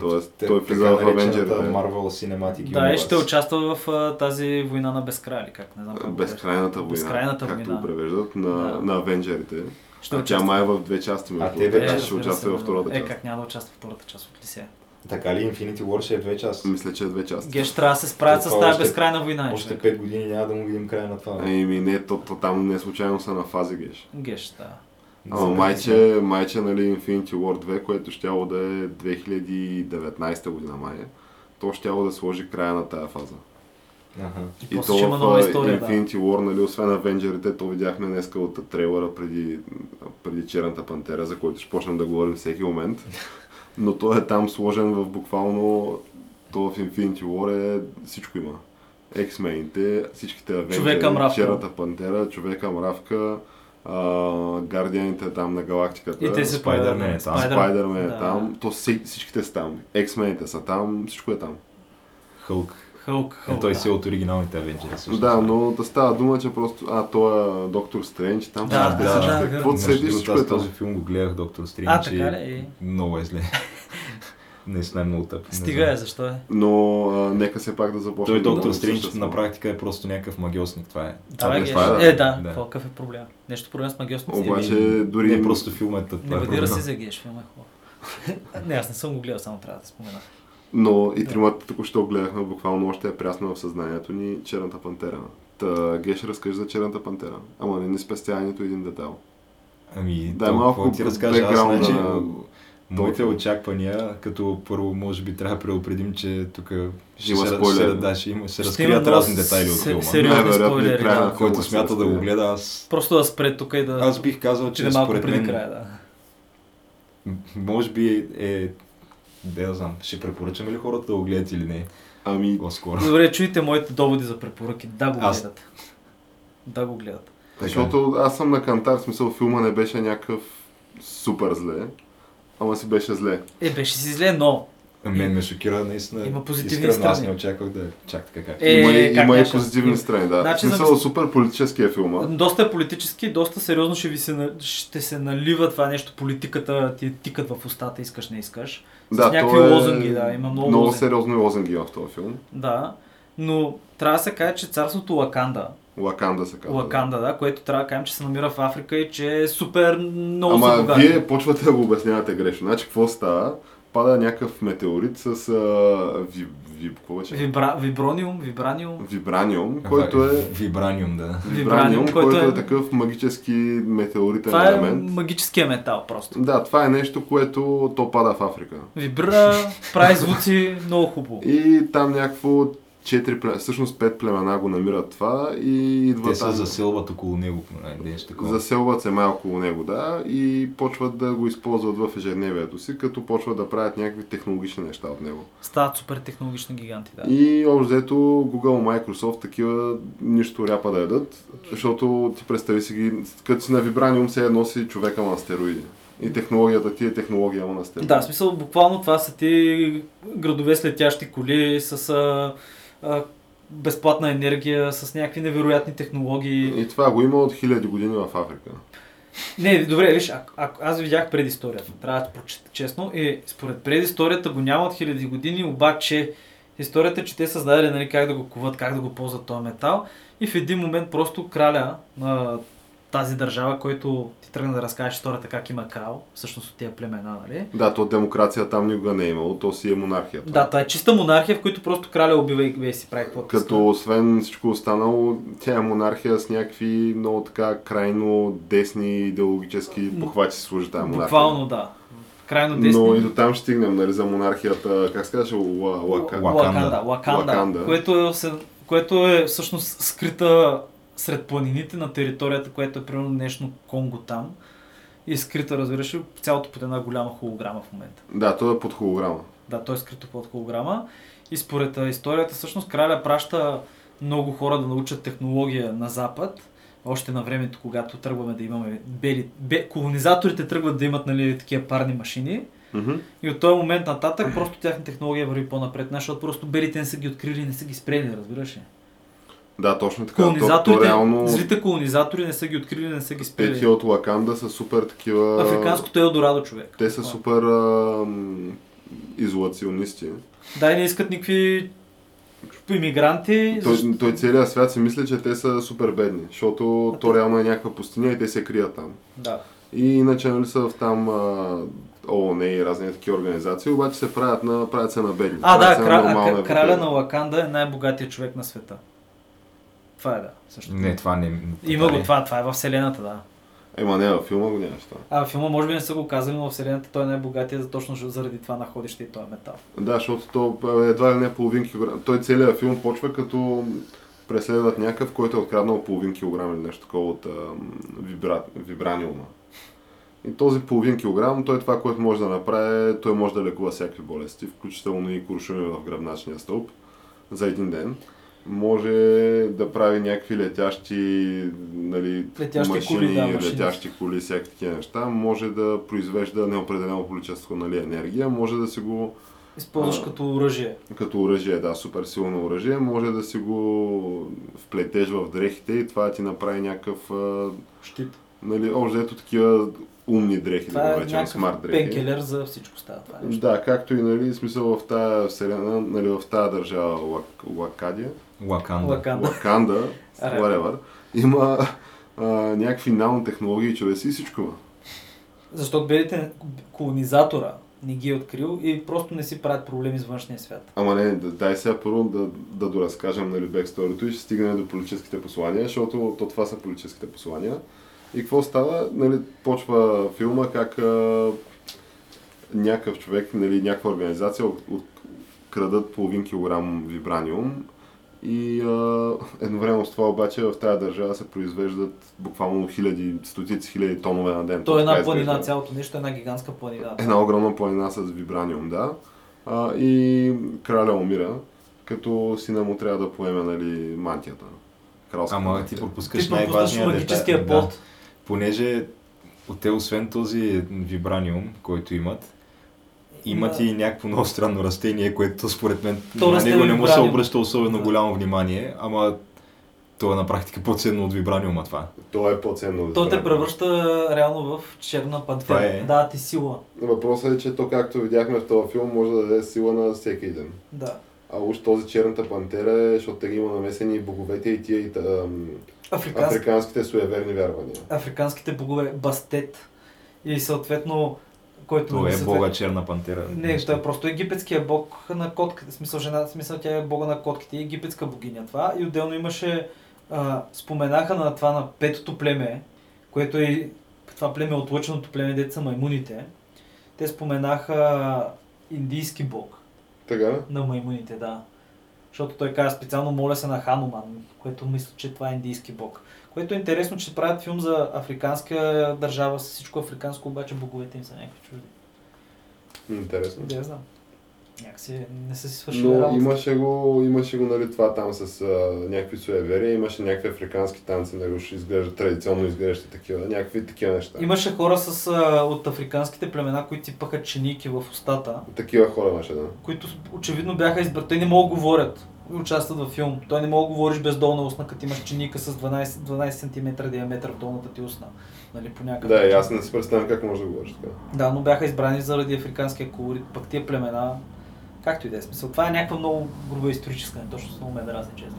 Тоест, той влиза в Avengers-те. Marvel Cinematic Да, и ще участва в а, тази война на безкрая, или как? Не знам как Безкрайната война, Безкрайната както война. го превеждат, на, Да. на Авенджерите. Ще А тя май е в две части, между А те вече Е, че ще участва във втората Е, част. как няма да участва в втората част от Лисея? Така ли Infinity War ще е две части? Мисля, че е две части. Геш трябва да се справят с тази безкрайна война. Още човек. 5 години няма да му видим края на това. Еми не, то, то там не случайно са на фази, геш. Геш, да. Ама майче, майче, нали, Infinity War 2, което щяло да е 2019 година май, то щяло да сложи края на тая фаза. Аха. И, И то ще има в нова история, да. Infinity War, нали, освен Авенджерите, то видяхме днеска от трейлера преди, преди Черната пантера, за който ще почнем да говорим всеки момент. Но той е там сложен в буквално, то в Infinity War е всичко има. X-мените, всичките мравка. Черната пантера, Човека мравка, Гардианите там на галактиката. И те се Спайдермен появяват. е там. Спайдермен е Да. там, то си- всичките са там. X-мените са там, всичко е там. Хълк. Хълк, Е, Хълк. той да. си е от оригиналните всъщност. Да, но да става дума, че просто... А, той е доктор Стрендж, там Да, е да, всичко. да, Какво да. седи, всичко е аз този филм го гледах, Доктор Стрендж. А, така ли? И- Много е зле. Не знам много тъп. не Стига е, защо е? Но а, нека се пак да започнем. Той да Доктор Стрендж същество. на практика е просто някакъв магиосник, това е. Да, Това е Геш. това е, Е, да, да. какъв е проблем? Нещо проблем с магиосниците? Обаче Еми, дори... Не, просто филмът е тъп. Не е бъди раси за Геш, филм е хубав. Не, аз не съм го гледал, само трябва да спомена. Но и Да. тримата току-що гледахме, буквално още е прясна в съзнанието ни Черната пантера. Та Геш разкажи за Черната пантера. Ама не ни спестява нито един детайл. Ами, то, малко ти разкажа? Аз, значи, на моите очаквания, като първо може би трябва да предупредим, че тук ще Има се, спойлери. ще, да, ще, има, ще Ще разкрият разни детайли от се- филма. сериозни и спойлери, да. Който смята да го гледа, аз, Просто да спре тук и да... аз бих казал, че да е малко според преди мен, края, да. може би е, да я знам, ще препоръчаме ли хората да го гледат или не, Ами, по-скоро. Добре, чуйте моите доводи за препоръки. Да го Аз- гледат. Да го гледат. защото аз съм на кантар, в смисъл филма не беше някакъв супер зле, ама си беше зле. Е, беше си зле, но... Мен ме шокира наистина. Има позитивни Искрено, Аз страни. не очаквах да е чак така. Е, има и, как има и позитивни страни, да. Значи, за смисъл да- супер политическия филма. Доста е политически, доста сериозно ще ви се, ще се налива това нещо, политиката ти тикат в устата, искаш, не искаш. С Да, някакви е лозунги, да, има много, Много лозунги. сериозни лозунги в този филм. Да, но трябва да се каже, че царството Лаканда, Лаканда се казва. Лаканда, да, което трябва да кажем, че се намира в Африка и че е супер много Ама богати. вие почвате да го обяснявате грешно. Значи какво става? Пада някакъв метеорит с а, ви, ви, какво беше? Вибра, виброниум, вибраниум. Вибраниум, който е Вибраниум, да. Вибраниум, който, който е... е- такъв магически метеоритен Това е елемент. магическия метал просто. Да, това е нещо, което то пада в Африка. Вибра, прави звуци, много хубаво. И там някакво четири, всъщност пет племена го намират това и идва Те се там. заселват около него. Нещо такова. Заселват се малко около него, да, и почват да го използват в ежедневието си, като почват да правят някакви технологични неща от него. Стават супер технологични гиганти, да. И общо взето Google, Microsoft такива нищо ряпа да ядат, защото ти представи си ги, като си на Вибраниум се носи човека на стероиди. И технологията ти е технология на стероиди. Да, в смисъл буквално това са ти градове с летящи коли, с а, безплатна енергия, с някакви невероятни технологии. И това го има от хиляди години в Африка. Не, добре, виж, а, а, аз видях предисторията, трябва да прочета честно. И според предисторията го няма от хиляди години, обаче историята е, че те създадели нали, как да го куват, как да го ползват този метал. И в един момент просто краля на тази държава, който ти тръгна да разкажеш историята как има крал, всъщност от тия племена, нали? Да, то демокрация там никога не е имало, то си е монархия. Да, това е чиста монархия, в която просто краля убива и вие си прави каквото Като освен всичко останало, тя е монархия с някакви много така крайно десни идеологически похвати си служи тази монархия. Буквално да. Крайно десни. Но и до там ще стигнем, нали, за монархията, как се казваше, Ла- Лака... Ла- Лаканда. Лаканда, Лаканда. Което, е, което е всъщност скрита сред планините на територията, която е примерно днешно Конго там. И е скрита, разбираш, цялото под една голяма холограма в момента. Да, то е под холограма. Да, той е скрито под холограма. И според историята, всъщност, краля праща много хора да научат технология на Запад. Още на времето, когато тръгваме да имаме бели... Бе, колонизаторите тръгват да имат нали, такива парни машини. Мгм. И от този момент нататък просто тяхна технология върви по-напред, защото просто белите не са ги открили не са ги спрели, разбираш ли? Да, точно така. То, Колонизаторите, то реално злите колонизатори не са ги открили, не са ги спрели. тия от Лаканда са супер такива... Африканското Елдорадо човек. Те са супер а, изолационисти. Да, и не искат никакви иммигранти. Той, той целият свят си мисли, че те са супер бедни, защото то реално е някаква пустиня и те се крият там. Да. И иначе нали са в там а, ООН и разни такива организации, обаче се правят, на, правят се на бедни. А, да, кра... а, краля на Лаканда е най-богатият човек на света. Това е да. Също. Не, това не... Има го това, това е във Вселената, да. Ема не, във филма го нямаш това. А в филма може би не са го казали, но във Вселената той е най-богатия точно заради това находище и този метал. Да, защото то е, едва ли не половин килограм. Той целият филм почва като преследват някакъв, който е откраднал половин килограм или нещо такова от а, вибра... вибраниума. И този половин килограм, той това, което може да направи, той може да лекува всякакви болести, включително и куршуми в гръбначния стълб за един ден. Може да прави някакви летящи, нали, Летящи машини, коли, да, машини. летящи коли, всякакви такива неща. Може да произвежда неопределено количество нали, енергия, може да си го Използваш А. като оръжие. като оръжие, да, супер силно оръжие, може да си го вплетеш в дрехите и това ти направи някакъв, а, Щит. нали, общо ето такива умни дрехи, да Това го е наречем, смарт дрехи. пенкелер за всичко става това нещо. Да, както и нали, смисъл в тази вселена, нали, в тази държава Лак, Лакадия, Лаканда. Лаканда. Лаканда, whatever, има а, някакви нанотехнологии, човеци и всичко. Защото белите колонизатора не ги е открил и просто не си правят проблеми с външния свят. Ама не, да- дай сега първо да, да доразкажем нали, бексторито и ще стигнем до политическите послания, защото то това са политическите послания. И какво става? Нали, почва филма как а, някакъв човек, нали, някаква организация от, от, крадат половин килограм вибраниум и а, едновременно с това обаче в тази държава се произвеждат буквално хиляди, стотици хиляди тонове на ден. То е една планина, изглежда. цялото нещо е една гигантска планина. Една огромна планина с вибраниум, да. А, и краля умира, като сина му трябва да поеме нали, мантията. Кралската Ама мантия. ти пропускаш най-важния магическия детайл. плод. Понеже те освен този вибраниум, който имат, имат Да. и някакво много странно растение, което според мен То на него не му се обръща особено Да. голямо внимание, ама то е на практика по-ценно от вибраниума това. То е по-ценно. от То те превръща реално в черна пантера. Е. Да, ти сила. Въпросът е, че то, както видяхме в този филм, може да даде сила на всеки един. Да. А уж този черната пантера е, защото те ги има намесени и боговете и тия и ам, Африкански, африканските суеверни вярвания. африканските богове Бастет и съответно който То е съответ- бога черна пантера. Не, нещо. той е просто египетския бог на котките. Смисъл, жена, смисъл тя е бога на котките, египетска богиня това. И отделно имаше, а, споменаха на това на петото племе, което е това племе, отлъченото племе, деца маймуните. Те споменаха индийски бог Така? на маймуните, да. Защото той каза специално моля се на Хануман, което мисля, че това е индийски бог. Което е интересно, че правят филм за африканска държава, с всичко африканско, обаче боговете им са някакви чужди. Интересно. Да, знам. Някакси не са си свършили Но работа. имаше го, имаше го нали, това там с а, някакви суеверия, имаше някакви африкански танци, нали, уж изглеждат традиционно изглеждащи такива, някакви такива неща. Имаше хора с, а, от африканските племена, които си пъхат чиники в устата, Такива хора имаше, да. които очевидно бяха избрани. Те не могат да говорят. Участват във филм. Той не мога да говориш без долна устна, като имаш чиника с 12, 12 см диаметър в долната ти устна. Нали, по някакъв Да, и аз не си представям как може да говориш така. Да, но бяха избрани заради африканския колорит, пък тия племена, както и да е смисъл. Това е някаква много груба историческа неточност, много ме дразни, честно.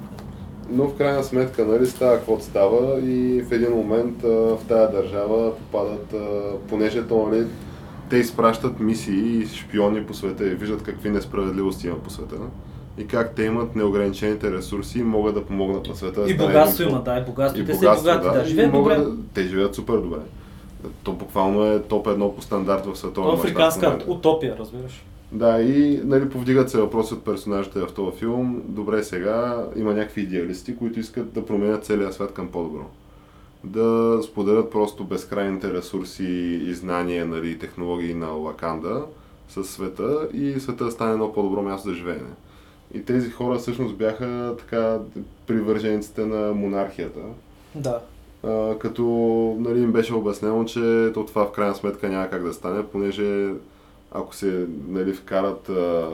Но в крайна сметка, нали, става каквото става и в един момент а, в тая държава попадат, а, понеже то, нали, те изпращат мисии и шпиони по света и виждат какви несправедливости има по света. И как те имат неограничените ресурси и могат да помогнат на света. да И богатство един има, да, и богатство. И Те са богатство, богати, да. и Живеят добре. Да, те живеят супер добре. То буквално е топ едно по стандарт в световен То мащаб африканска момента. утопия, разбираш. Да, и нали, повдигат се въпроси от персонажите в този филм. Добре, сега има някакви идеалисти, които искат да променят целия свят към по-добро. Да споделят просто безкрайните ресурси и знания нали, технологии на Лаканда с света и света да стане едно по-добро място за живеене. И тези хора всъщност бяха така привържениците на монархията. Да. А, като нали, им беше обяснено, че то това в крайна сметка няма как да стане, понеже ако се нали, вкарат, а,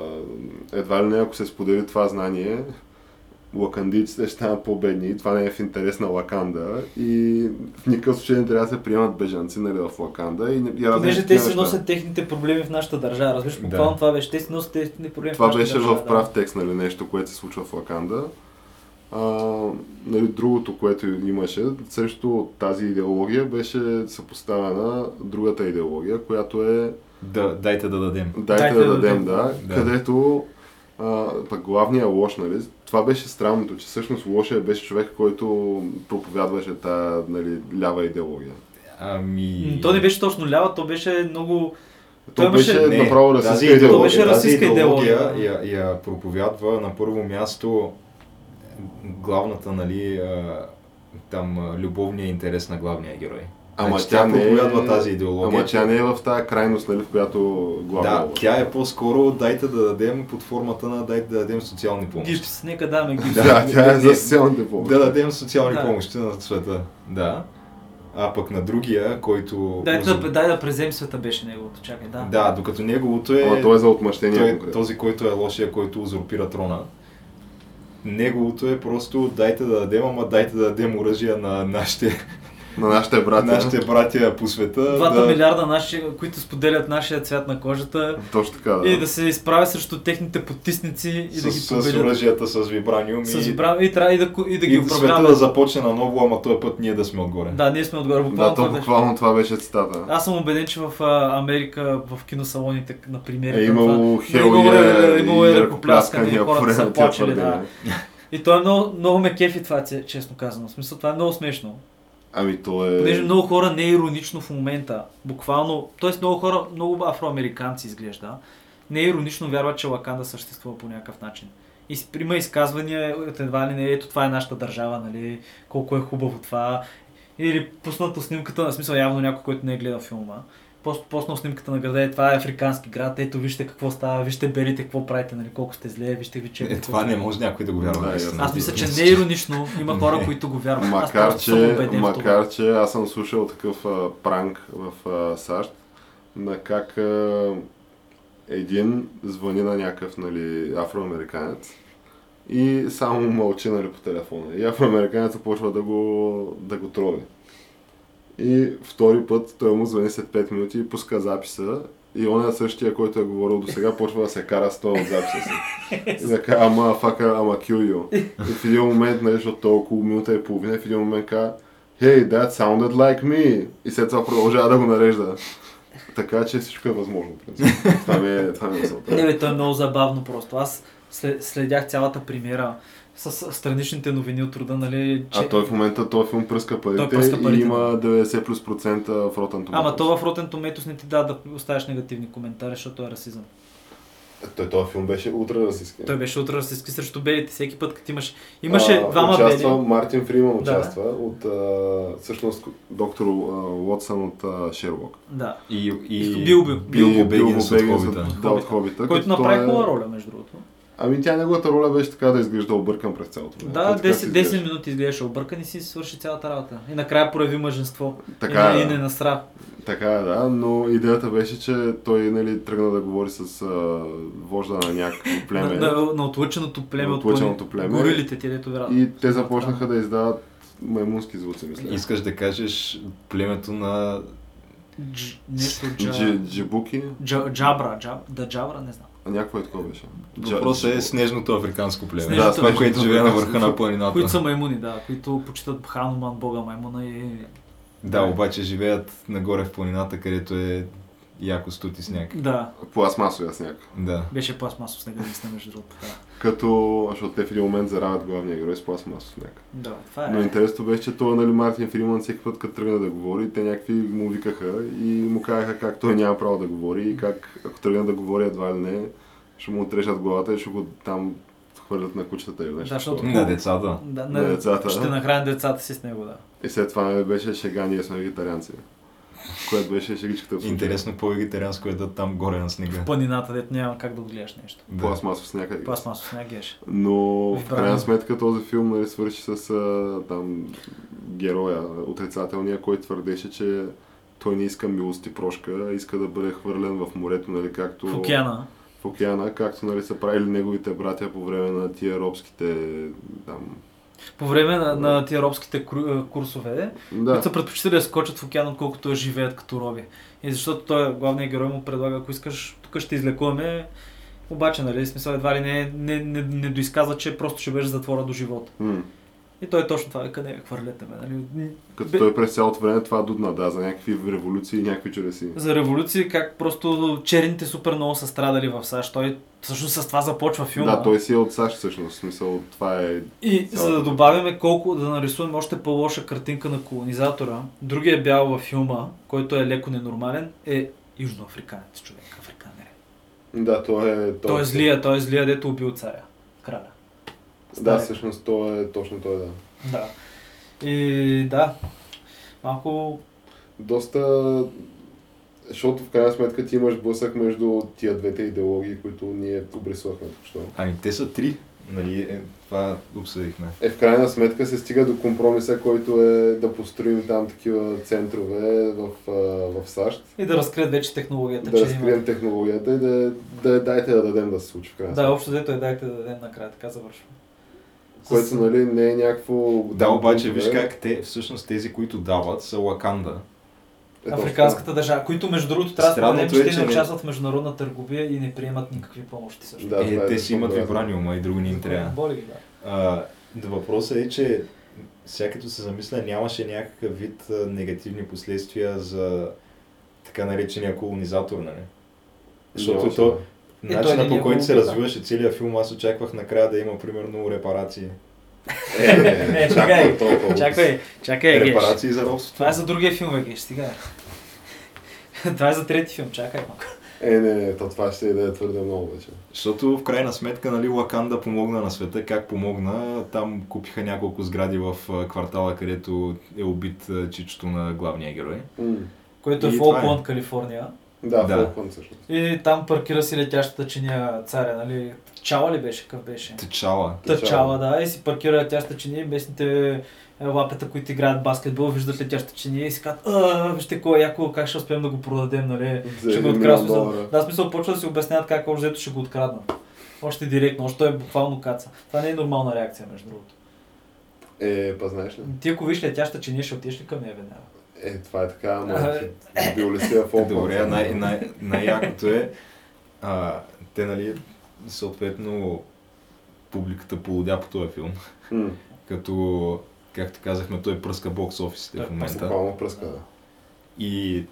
едва ли не ако се сподели това знание, лакандийците ще станат по-бедни, това не е в интерес на Лаканда и в никакъв случай не трябва да се приемат бежанци нали, в Лаканда. И, не- и Понеже те си носят техните проблеми в нашата държава. Разбираш, Да. буквално това беше. Те си носят техните проблеми Това в нашата беше държава. в прав текст, нали, нещо, което се случва в Лаканда. А, нали, другото, което имаше срещу тази идеология, беше съпоставена другата идеология, която е Да, дайте да дадем. дайте, да, дадем, да, Да. където а, пък главният лош, нали, това беше странното, че всъщност лошия беше човек, който проповядваше тази нали, лява идеология. Ами... То не беше точно лява, то беше много... То Той беше беше- направо расистска идеология, идеология. беше расистска тази идеология идеология. я, я проповядва на първо място главната, нали, там любовния интерес на главния герой. Ама Значи тя не е- проповядва тази идеология. Ама тя не е в тази крайност, нали, в която главния Да, лош. тя е по-скоро дайте да дадем под формата на дайте да дадем социални помощи. Гипс, нека даме гипс. Да, тя е не, за не. социалните помощи. Да дадем социални Да. помощи на света. Да. А пък на другия, който... Дай да, дай да презем света беше неговото, чакай, да. Да, докато неговото е... Ама той е за отмъщение той е този, който е лошия, който узурпира трона. Неговото е просто дайте да дадем, ама дайте да дадем оръжия на нашите, На нашите брати. нашите братя по света. Двата да... милиарда наши, които споделят нашия цвят на кожата Точно така, да. и да се изправя срещу техните потисници и с, да ги с победят. оръжията с вибраниум С и, вибра- и трябва и да, и да ги и света управляваме. да започне наново, ама този път ние да сме отгоре. Да, ние сме отгоре. Да, Буквално то това беше. буквално това беше цитата. Аз съм убеден, че в Америка, в киносалоните, например, Е имало това- хел имало, е, и имало е по хората са на плачели, да. твърдения. И то е много, много ме кефи това, че- честно казано. В смисъл, това е много смешно. Ами то е... Понеже много хора не е иронично в момента. Буквално, т.е. много хора, много афроамериканци изглежда, не е иронично вярват, че Лаканда съществува по някакъв начин. И има изказвания едва ли не, ето това е нашата държава, нали, колко е хубаво това. Или пуснато снимката, на смисъл явно някой, който не е гледал филма. Пост, поснал снимката на града, е, това е африкански град, ето вижте какво става, вижте белите какво правите, нали, колко сте зле, вижте ви че... Е, това не може някой да го вярва. Да, наистина. Аз мисля, че не е иронично, има хора, които го вярват. Аз Макар просто съм че, убеден в това. макар че аз съм слушал такъв а, пранк в а, САЩ, на как а, един звъни на някакъв нали, афроамериканец и само мълчи нали, по телефона. И афроамериканецът почва да го, да го троли. И втори път той му звъни след 5 минути и пуска записа и он е същия, който е говорил до сега, почва да се кара с този от записа си. И да кажа, ама, фака, ама kill you. И в един момент, нали, защото около минута и половина, в един момент каза, Hey, that sounded like me. И след това продължава да го нарежда. Така че всичко е възможно. Това ми е, това ми е. Не, бе, то е много забавно просто. Аз след, следях цялата премиера с страничните новини от рода, нали, че... А той в момента този филм пръска парите, пръска парите, и има 90 плюс процента в Rotten Tomatoes. Ама то в Rotten Tomatoes не ти дава да оставяш негативни коментари, защото е расизъм. Той този филм беше ултра расистски. Той беше утре расистски срещу белите. Всеки път, като имаш... Имаше А, двама участва, бели. Мартин Фриман Да. участва от, а, всъщност, доктор Уотсън от а, Шерлок. Да. И, И Билбо. Билбо Бегинс от Хобита. Да. Който направи той е- хубава роля, между другото. Ами тя неговата роля беше така да изглежда объркан през цялото време. Да, Той така 10, се 10 изглеждаше. минути изглеждаше объркан и си свърши цялата работа. И накрая прояви мъжество. Така и, е, и не насра. Така е, да, но идеята беше, че той нали, тръгна да говори с а, вожда на някакво На, племе. на, на отлъченото племе На от отлъченото племе. Горилите, те дето вера. И те започнаха да издават маймунски звуци, мисля. Искаш да кажеш племето на... Дж, нещо джа... Джибуки, Джа, джабра, джаб, да джабра, не знам. Някакво е такова беше. Въпросът е снежното африканско племе. Снежното Да, това, което живее на върха на планината. Които са маймуни, да, които почитат Хануман, бога маймуна и... Да, обаче живеят нагоре в планината, където е яко стути сняг. Да, Пластмасовия сняг. Да. беше пластмасов снега, наистина, между другото. Да. Като, защото те в един момент заравят главния герой с пластмасов сняг. да, това е. Но интересното беше, че това, нали, Мартин Фриман всеки път, като тръгна да говори, те някакви му викаха и му казаха как той няма право да говори и как ако тръгне да говори едва ли не, ще му отрешат главата и ще го там хвърлят на кучетата или нещо. Да, защото-. На децата. Да, На децата. Ще нахранят децата си с него, да. И след това нали, беше шега, ние сме вегетарианци. Което беше шегичката. Интересно по-вегетарианско е да там горе на снега. В планината, дето няма как да отгледаш нещо. Да. Пластмасов сняг. е. Пластмасов сняг еше. Но в крайна сметка този филм нали, свърши с а, там, героя, отрицателния, който твърдеше, че той не иска милост и прошка, а иска да бъде хвърлен в морето, нали, както В океана. в океана, както нали, са правили неговите братя по време на тия робските там. По време на, на тия робските курсове, Да, които са предпочитали да скочат в океана, отколкото да живеят като роби. И защото той, главният герой му предлага, ако искаш, тук ще излекуваме, обаче, нали, смисъл едва ли не, не, не, не доизказа, че просто ще беше затвора до живота. М. И той точно това е, къде хвърляте ме, нали? като Бе- той през цялото време това дудна, да, за някакви революции и някакви чудеси. За революции, как просто черните супер много са страдали в САЩ. Той всъщност с това започва филма. Да, той си е от САЩ всъщност, смисъл това е... И за да добавяме колко, да нарисуваме още по-лоша картинка на колонизатора, другия бял във филма, който е леко ненормален, е южноафриканец човек, африканер. Да, той е... Той е злия, той е злия, дето убил царя, краля. Да, Стария. всъщност той е точно той, да. Да. И да, малко доста... Защото в крайна сметка ти имаш блъсък между тия двете идеологии, които ние обрисувахме току-що. Ами те са три. Нали, е, това обсъдихме. Е, в крайна сметка се стига до компромиса, който е да построим там такива центрове в, в САЩ, и да разкрият вече технологията, да че разкрием има. технологията и да, да дайте да дадем да се случи в крайна Да, сметка. общо взето е дайте да дадем накрая, така завършва. Което нали, не е някакво... Да, обаче виж как те, всъщност тези, които дават, са Лаканда. Е, Африканската държава, които между другото трябва да Странното споменем, че е, те не не- участват в международна търговия и не приемат никакви помощи също. Да, е, е те си имат вибраниума и друго не им трябва. Боли ги, да. А, въпросът е, че сега като се замисля, нямаше някакъв вид негативни последствия за така наречения колонизатор, нали? Защото то, начина е по който се развиваше целият филм, аз очаквах накрая да има примерно репарации. Е, не, чакай. Чакай, чакай, репарации за робството. Това е за другия филм, бе, Геш, стига. Това е за трети филм, чакай малко. Е, не, не, то това ще да е твърде много вече. Защото в крайна сметка, нали, Лаканда помогна на света. Как помогна? Там купиха няколко сгради в квартала, където е убит чичото на главния герой. М. Който е в това е. Калифорния. Да, Да. да. Фолкман всъщност. И там паркира си летящата чиния царя, нали? Чала ли беше? Какъв беше? Течала. Тъчала, да, и си паркира летящата чиния и местните е, лапета, които играят баскетбол, виждат летящата чиния и си казват, а, вижте кой е яко, как ще успеем да го продадем, нали? За ще го откраднат. Да, смисъл, почва да си обясняват как общо взето ще го откраднат. Още директно, още е буквално каца. Това не е нормална реакция, между другото. Е, па знаеш ли? Ти ако виж летяща чиния, ще отидеш ли към нея веднага? Е, това е така, ама бил ли си в Фолкман? Добре, най- най- най-якото е, а, те, нали, съответно, публиката полудя по този филм. М, Като, както казахме, той пръска бокс офисите в момента. Буквално пръска, да. И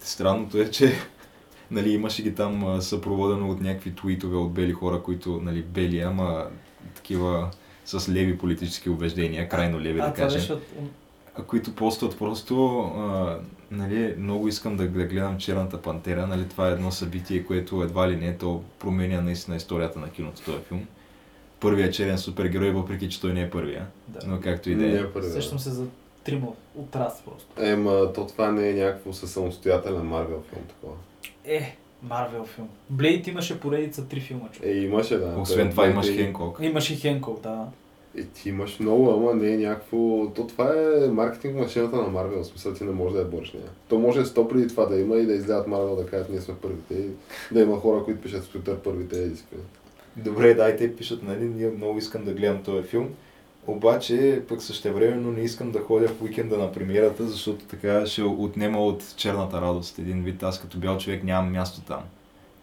странното е, че нали, имаше ги там съпроводено от някакви твитове от бели хора, които, нали, бели, ама такива с леви политически убеждения, крайно леви а, да това кажем, беше от... а, които постват просто, а, нали, много искам да, да гледам Черната пантера, нали, това е едно събитие, което едва ли не, то променя наистина историята на киното, този филм. Първият черен супергерой, въпреки че той не е първия, Да. но както и да е. Е. Сещам се за трима от раз просто. Ема, то това не е някакво със самостоятелен Марвел филм такова. Е, Марвел филм. Блейд имаше поредица три филма, човек. Е, имаше, да. Освен това той- имаш Хенкок. Имаше и Хенкол, да. Е, ти имаш много, ама не е някакво... То това е маркетинг машината на Марвел, в смисъл ти не може да я бориш нея. То може сто преди това да има и да излядат Марвел да кажат ние сме първите и да има хора, които пишат в Twitter първите и кажат. Добре, дайте пишат, нали, ние много искам да гледам този филм. Обаче, пък същевременно не искам да ходя в уикенда на премиерата, защото така ще отнема от черната радост. Един вид, аз като бял човек нямам място там.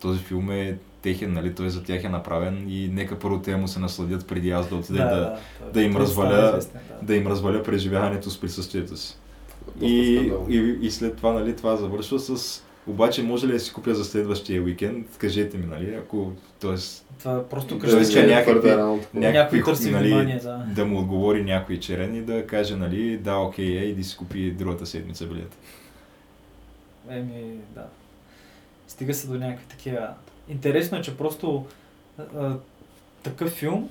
Този филм е техен, нали, той за тях е направен и нека първо те му се насладят преди аз да отида и да, той- да им разваля- известен, да. да им разваля преживяването с присъствието си. И, и, и след това, нали, това завършва с... Обаче може ли да си купя за следващия уикенд? Кажете ми, нали, ако... Тоест, Това е просто Да, къща, иска че някакви- някакви ху- търси нали, внимание, да. да му отговори някой черен и да каже, нали, да, окей, ей, да си купи другата седмица билет. Еми, да. Стига се до някакви такива. Интересно е, че просто а, такъв филм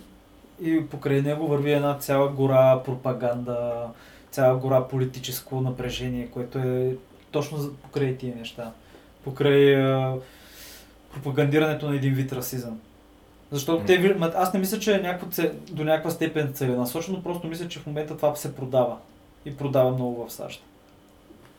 и покрай него върви една цяла гора пропаганда, цяла гора политическо напрежение, което е точно покрай тия неща. Покрай а, пропагандирането на един вид расизъм. Защото те, аз не мисля, че е някакво, до някаква степен целенасочено, просто мисля, че в момента това се продава. И продава много в САЩ.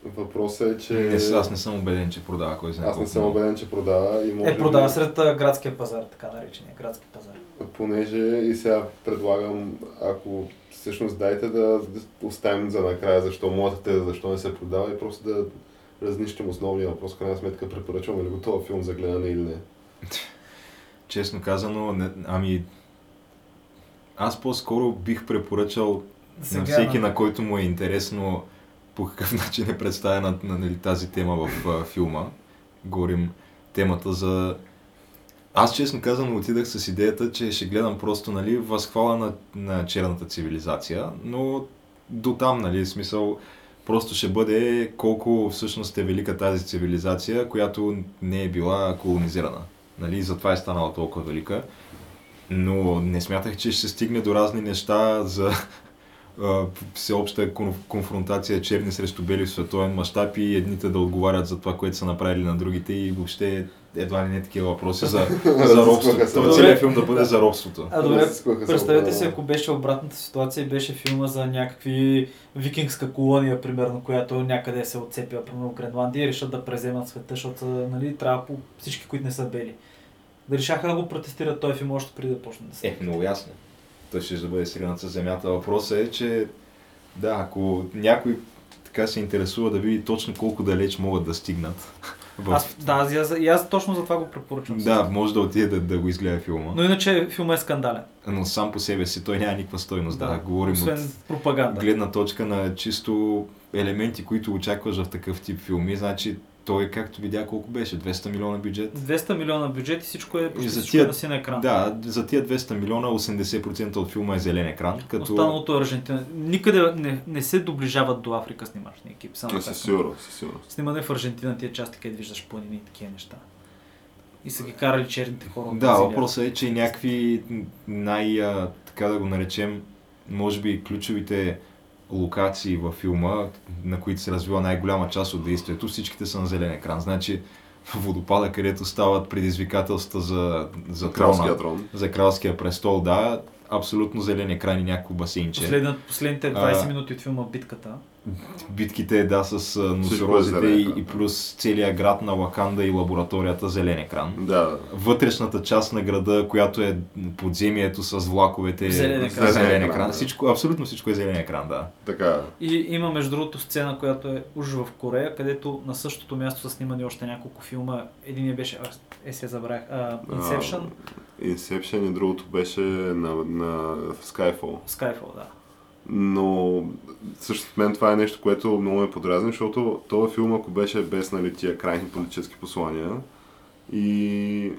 Въпросът е, че... Не, с- аз не съм убеден, че продава кой знае Аз не съм много. убеден, че продава и може Е, продава сред а, градския пазар, така наречения градски пазар. Понеже и сега предлагам, ако всъщност дайте да оставим за накрая защо моята теза, защо не се продава и просто да разнищим основния въпрос, крайна сметка препоръчваме ли го този филм за гледане или не. Честно казано, не, ами... Аз по-скоро бих препоръчал на всеки, на който му е интересно по какъв начин е представена на, нали, тази тема в а, филма. Говорим темата за... Аз честно казано отидах с идеята, че ще гледам просто нали, възхвала на, на черната цивилизация, но до там, нали, смисъл, просто ще бъде колко всъщност е велика тази цивилизация, която не е била колонизирана. Нали, затова е станала толкова велика. Но не смятах, че ще се стигне до разни неща за всеобща кон- конфронтация черни срещу бели в световен мащаб и едните да отговарят за това, което са направили на другите и въобще едва ли не такива въпроси за, за робството. Това целият филм да бъде за робството. А добре, представете си, ако беше обратната ситуация и беше филма за някакви викингска колония, примерно, която някъде се отцепила, примерно в Гренландия и решат да преземат света, защото нали, трябва по всички, които не са бели. Да решаха да го протестират този филм още преди да почне да се. Е, много ясно. Той ще да бъде сринат с земята. Въпросът е, че да, ако някой така се интересува да види точно колко далеч могат да стигнат. Аз, да, аз, аз, аз точно за това го препоръчвам. Да, може да отиде да, да го изгледа филма. Но иначе филма е скандален. Но сам по себе си той няма никаква стойност. Да, говорим Освен от пропаганда. гледна точка на чисто елементи, които очакваш в такъв тип филми. Значи той, както видя, колко беше? 200 милиона бюджет? 200 милиона бюджет и всичко е, почти за всичко е тия- на син екран. Да, за тия 200 милиона 80% от филма е зелен екран, като... Останалото е Аржентина. Никъде не, не се доближават до Африка снимачни екип. Само със сигурност, със сигурност. Снимане в Аржентина, тия части, където виждаш планини и такива неща. И са ги карали черните хора. Да, въпросът е, че някакви най, така да го наречем, може би ключовите локации във филма, на които се развива най-голяма част от действието, всичките са на зелен екран. Значи водопада, където стават предизвикателства за, за Кралския трона, трон. за кралския престол, да, абсолютно зелен екран и някакво басейнче. Последна, последните 20 А. минути от филма Битката. Битките, да, с носорозите и, и плюс целият град на Лаканда и лабораторията зелен екран. Да, вътрешната част на града, която е подземието с влаковете, Зелен екран. зелен Зелен екран. екран, да. Всичко, абсолютно всичко е зелен екран, да. така. И има между другото сцена, която е уж в Корея, където на същото място са снимани още няколко филма. Един беше, а, е се забравях, а, Inception, Inception и другото беше на, на Skyfall. Skyfall, да. Но също мен това е нещо, което много ме подразни, защото този филм, ако беше без нали, тия крайни политически послания и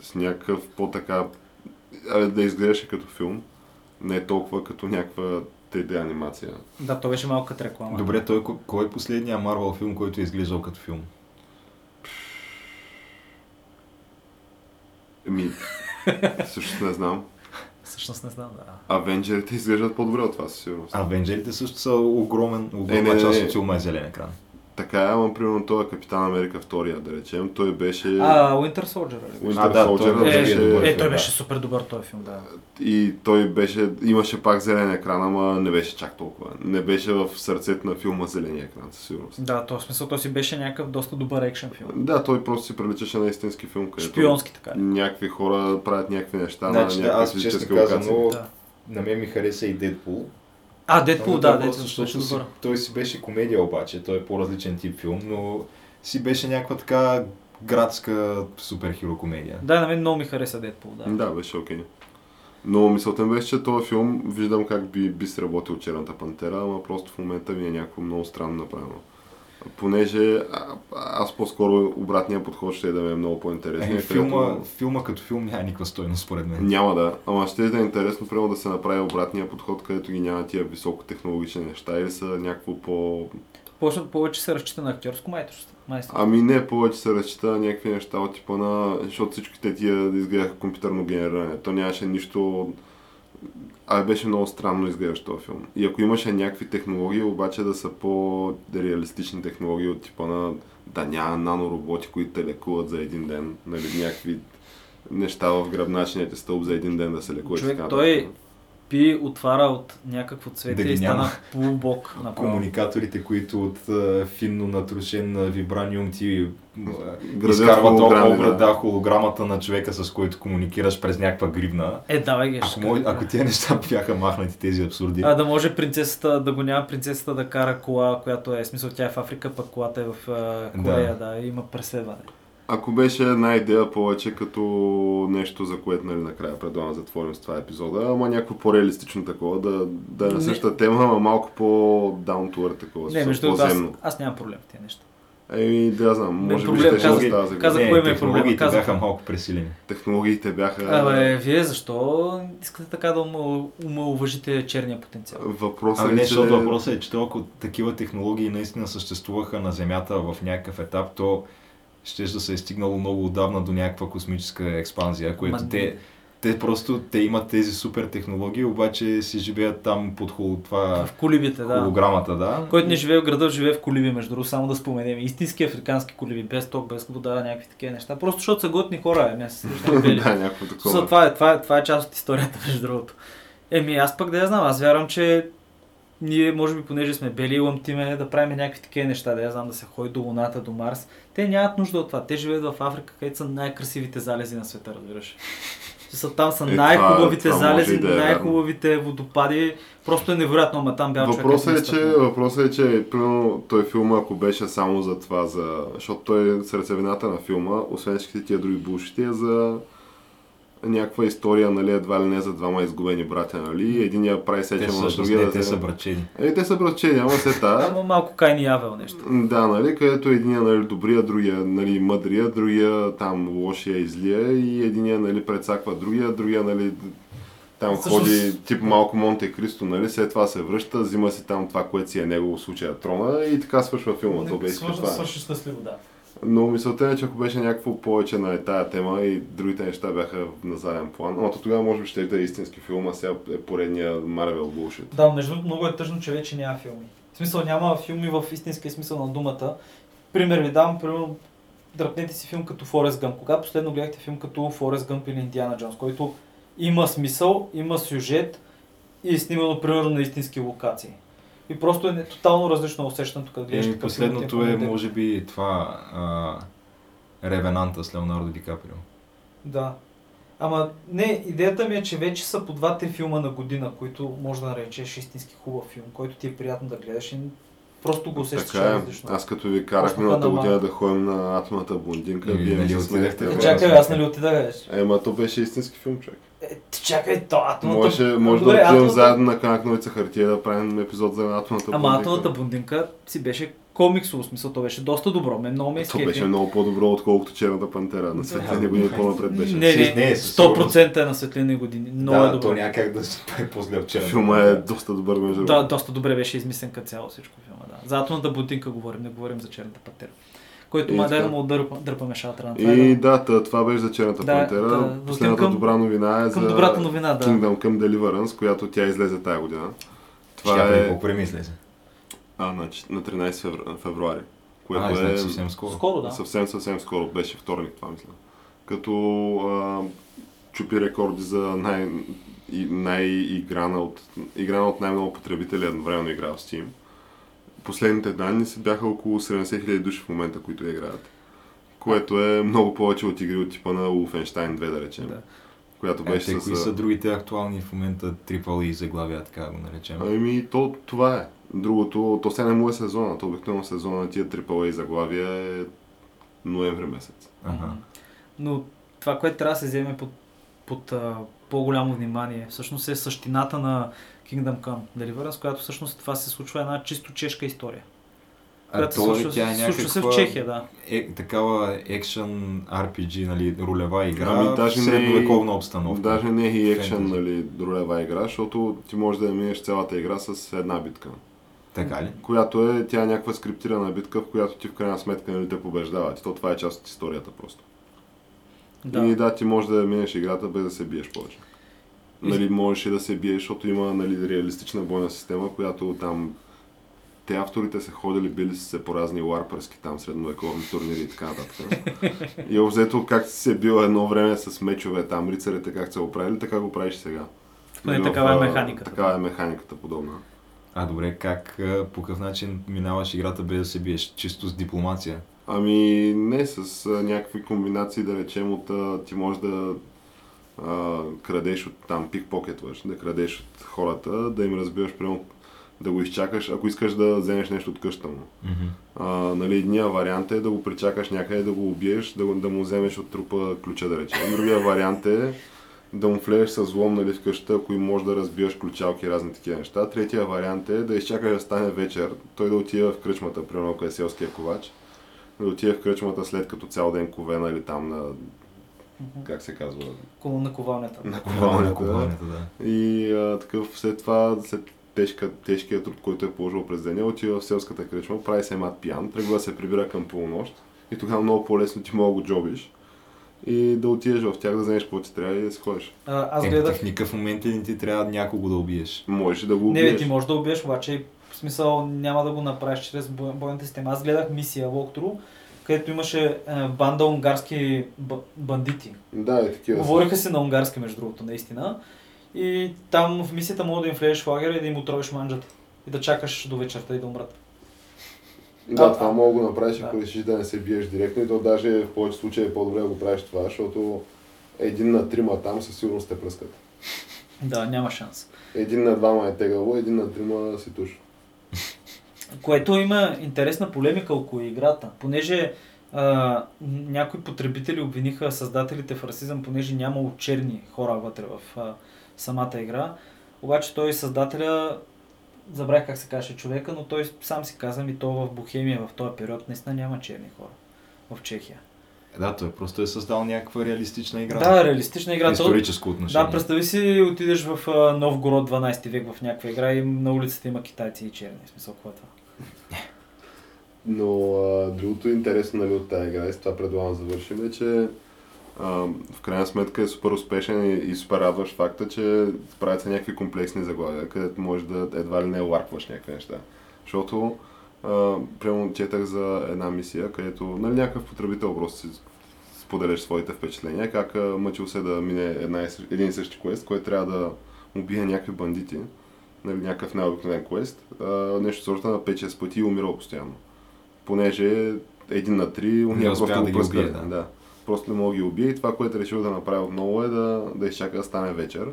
с някакъв по-така абе, да изглеждаше като филм, не толкова като някаква 3D анимация. Да, то беше малко като реклама. Добре, той ко- кой е последният Марвел филм, който е изглеждал като филм? Еми, също не знам. Всъщност не знам, да. Авенджерите изглеждат по-добре от това, със сигурност. Авенджерите също са огромен, огромна Е, не, не, част не. от филма е зелен екран. Така е, ама примерно той е Капитан Америка втория, да речем. Той беше... А, Winter Soldier, нали? Winter А, да, Soldier той беше добър. е, той да. беше супер добър този филм, да. И той беше, имаше пак зелен екран, ама не беше чак толкова. Не беше в сърцето на филма зеления екран, със сигурност. Да, то в смисъл, той си беше някакъв доста добър екшен филм. Да, той просто си приличаше на истински филм, където Шпионски така. някакви хора правят някакви неща Значи, на да, някакви аз честно казано. Да. на мен ми хареса и Дедпул. А, Дедпул, да, Дедпул защото си-. Той си беше комедия обаче, той е по-различен тип филм, но си беше някаква така градска суперхиро комедия. Да, на мен много ми хареса Дедпул, да. Да, беше окей. Но мисълта ми беше, че този филм виждам как би, би сработил Черната пантера, ама просто в момента ми е някакво много странно направено. Понеже а, аз по-скоро обратния подход ще е да ми е много по-интересен. Е, където- филма, филма като филм няма никаква стойност според мен. Няма да, ама ще да е интересно примерно да се направи обратния подход, където ги няма тия високотехнологични неща или са някакво по... Повече, повече се разчита на актьорско майсторство. Ами не, повече се разчита на някакви неща от типа на... Защото всичките тия изгледаха компютърно генериране. То нямаше нищо... А беше много странно изглеждащ този филм. И ако имаше някакви технологии, обаче да са по-реалистични технологии от типа на... Да няма нанороботи, които те лекуват за един ден. Нали, някакви неща в гръбначният стълб за един ден да се лекуват. и Човек, той нататък. Пи отваря от някакво цвете Да и стана полубок направо. Комуникаторите, които от а, финно натрушен а, вибраниум ти изкарват холограми, образ, да. да, холограмата на човека, с който комуникираш през някаква гривна. Е, давай ги. Ако, кажа. ако тези неща бяха махнати, тези абсурди, А, да може принцесата, да го няма принцесата да кара кола, която е, смисъл тя е в Африка, пък колата е в Корея, да, има преследване. Ако беше една идея повече като нещо, за което нали, накрая предлагам да затворим с това епизода, ама някакво по-реалистично такова, да, да е на Не. същата тема, ама малко по-down to earth такова, Не, между другото, аз, аз нямам проблем с тези неща. Еми, да знам, може би проблем- ще казах- става за казах- кой ми е технологиите проблема, казах. бяха малко пресилени. Технологиите бяха... Абе, вие защо искате така да ума- умалуважите черния потенциал? Въпросът Ами не, е, че... защото въпросът е, че то, ако такива технологии наистина съществуваха на Земята в някакъв етап, то ще да се е стигнало много отдавна до някаква космическа експанзия, което Ма, те, те просто те имат тези супер технологии, обаче си живеят там под хол, това В колибите, да. холограмата, да. Който не живее в града, живее в колиби, между другото, само да споменем. Истински африкански колиби, без ток, без вода, някакви такива неща. Просто защото са готни хора, бели. да, някакво такова. това, е, това, е, това е част от историята, между другото. Еми, аз пък да я знам, аз вярвам, че ние, може би, понеже сме бели лъмтиме, да правим някакви такива неща, да я знам, да се ходи до Луната, до Марс. Те нямат нужда от това. Те живеят в Африка, където са най-красивите залези на света, разбираш. Там са Е, най-хубавите това- това залези, да е най-хубавите водопади. Просто е невероятно, ама там бял. Въпросът е, че, въпросът е, че примерно, той филм, ако беше само за това, за... защото той е сърцевината на филма, освен всичките тия други булшити, е за някаква история, нали, едва ли не за двама изгубени братя, нали, единия прави сечема на другия не, да те са брачени. Е, те са братчени, ама се та. Ама малко Кайни Явел нещо. Да, нали, където единия нали, добрия, другия нали, мъдрия, другия там лошия и злия и единия нали, предсаква другия, другия нали, там Всъщност- ходи тип малко Монте Кристо, нали, след това се връща, взима си там това, което си е негово случая трона и така свършва филма. То беше Свърши, това. свърши щастливо, да. Но мисълта е, че ако беше някакво повече на тая тема и другите неща бяха на заден план, но то тогава може би ще да е истински филм, а сега е поредния Marvel bullshit. Да, между другото много е тъжно, че вече няма филми. В смисъл няма филми в истинския смисъл на думата. Пример ви дам, примерно дръпнете си филм като Форест Гъмп. Кога последно гледахте филм като Форест Гъмп или Индиана Джонс, който има смисъл, има сюжет и е снимано примерно на истински локации. И просто е тотално различно усещането, като гледаш Е, филм, последното е, по-модерен. може би, това а, Ревенанта с Леонардо Ди Каприо. Да. Ама не, идеята ми е, че вече са по два-три филма на година, които може да наречеш истински хубав филм, който ти е приятно да гледаш и просто го усещаш Така е. различно. Аз като ви карах миналата година да ходим на атомната блондинка, Е, вие ми нали се смеяхте. Е, чакай, аз нали отида. Ема то беше истински филм, човек. Е, ти чакай, то атомната... Може, може Добре, да отидем атомната- заедно на канак хартия да правим епизод за атомната Ама блондинка. атомната блондинка си беше комиксово, смисъл, то беше доста добро. Мен много ме То изкефи. беше много по-добро, отколкото черната пантера. На светлини години по-напред беше. Не, не, не, със 100% е на светлини години. Много да, е добро. то няма как да се прави по-зле от черната Филма е доста добър между Да, доста добре беше измислен като цяло всичко филма, да. За атомната блондинка говорим, не говорим за черната пантера. Който И ма дай да така. му дърпа, дърпаме шатра на това. И е да. да, това беше за черната Да, пантера. да, Последната към- добра новина е Към за добрата новина, да. Kingdom Come Deliverance, която тя излезе тая година. Това Чакай, е колко време излезе? а, значи, на 13 февр... февруари. което а, е значи съвсем скоро. Скоро, да. съвсем, съвсем скоро. Беше вторник, това мисля. Като а, чупи рекорди за най, и, най-играна от, играна от най-много потребители едновременно игра в Steam. Последните данни са бяха около 70 000 души в момента, които играят. Което е много повече от игри от типа на Wolfenstein 2, да речем. Да. Която Е, беше те, с... кои са другите актуални в момента и заглавия, така го наречем? Ами, то, това е. Другото, то сега не му е сезона. То обикновено сезона на тия AAA заглавия е ноември месец. Ага. Но това, което трябва да се вземе под, под а, по-голямо внимание, всъщност е същината на Kingdom Come Deliverance, която всъщност това се случва една чисто чешка история. А то ли случва, тя е случва се в някаква Чехия, да. Е, такава екшен RPG, нали, ролева игра Ами, даже в не е- средновековна обстановка. Даже не е и екшен, нали, ролева игра, защото ти можеш да я минеш цялата игра с една битка. Така ли? Която е, тя е някаква скриптирана битка, в която ти в крайна сметка нали, те побеждават. И то това е част от историята просто. да. И да, ти можеш да я минеш играта без да се биеш повече. Нали, можеш и да се биеш, защото има нали, реалистична бойна система, която там те авторите са ходили, били са се по разни ларпърски там средновековни турнири и така нататък. и обзето как си се бил едно време с мечове там, рицарите как са го правили, така го правиш сега. Поне Нали, в, такава е механиката. Такава е механиката подобна. А добре, как, по какъв начин минаваш играта без да се биеш? Чисто с дипломация? Ами не с някакви комбинации, да речем, от ти можеш да а, крадеш от там, пикпокетваш, да крадеш от хората, да им разбиваш, примерно, да го изчакаш, ако искаш да вземеш нещо от къща му. Мгм. А, нали, едния вариант е да го причакаш някъде, да го убиеш, да, да му вземеш от трупа ключа, да речем. Другия вариант е да му влезеш с злом нали, в къщата, ако и можеш да разбиваш ключалки и разни такива неща. Третия вариант е да изчакаш да стане вечер, той да отиде в кръчмата, примерно ако е селския ковач, да отиде в кръчмата след като цял ден кове, нали, там на, Мгм. как се казва, На ковалнята. на На ковалнята. да. И а, такъв след това, след тежка, тежкия труд, който е положил през деня, отива в селската кръчма, прави се мат пиян, тръгва да се прибира към полунощ и тогава много по-лесно ти мога да го джобиш и да отидеш в тях, да вземеш какво ти трябва и да си ходиш. А, аз Е, гледах в никакъв момент не ти трябва някого да убиеш? Можеш да го Не, убиеш. бе, ти можеш да убиеш, обаче в смисъл няма да го направиш чрез бой- бойната система. Аз гледах мисия Walkthrough, където имаше е, банда унгарски б- бандити. Да, и такива. Говориха се на унгарски, между другото, наистина. И там в мисията мога да им влезеш в лагера и да им отровиш манджата. И да чакаш до вечерта и да умрат. Да, А, това а- мога да го направиш, ако да. решиш да не се биеш директно и то даже в повече случаи е по-добре да го правиш това, защото един на трима там със сигурност те пръскат. Да, няма шанс. Един на двама е тегаво, един на трима си туш. Което има интересна полемика около играта, понеже а, някои потребители обвиниха създателите в расизъм, понеже нямало черни хора вътре в а, самата игра. Обаче той създателя, забравих как се каже човека, но той сам си каза ми то в Бохемия в този период наистина няма черни хора в Чехия. Е, да, той просто е създал някаква реалистична игра. Да, реалистична игра. То- Историческо отношение. Да, представи си, отидеш в Новгород 12 век в някаква игра и на улицата има китайци и черни. Смисъл, какво е това? Но а, другото интересно нали, от тази игра, и с това предлагам да завършим, е, че а, в крайна сметка е супер успешен и, и супер радваш факта, че правят се някакви комплексни заглавия, където можеш да едва ли не ларкваш някакви неща. Защото, а, прямо четах за една мисия, където нали, някакъв потребител просто си споделяш своите впечатления, как а, мъчил се да мине една един и същи квест, който трябва да убие някакви бандити, нали, някакъв необикновен квест, а, нещо сорта на 5-6 пъти и умирал постоянно понеже един на три, уния успя просто да го убие, да. да. Просто не мога да ги убие и това, което е решил да направи отново е да, да изчака да стане вечер,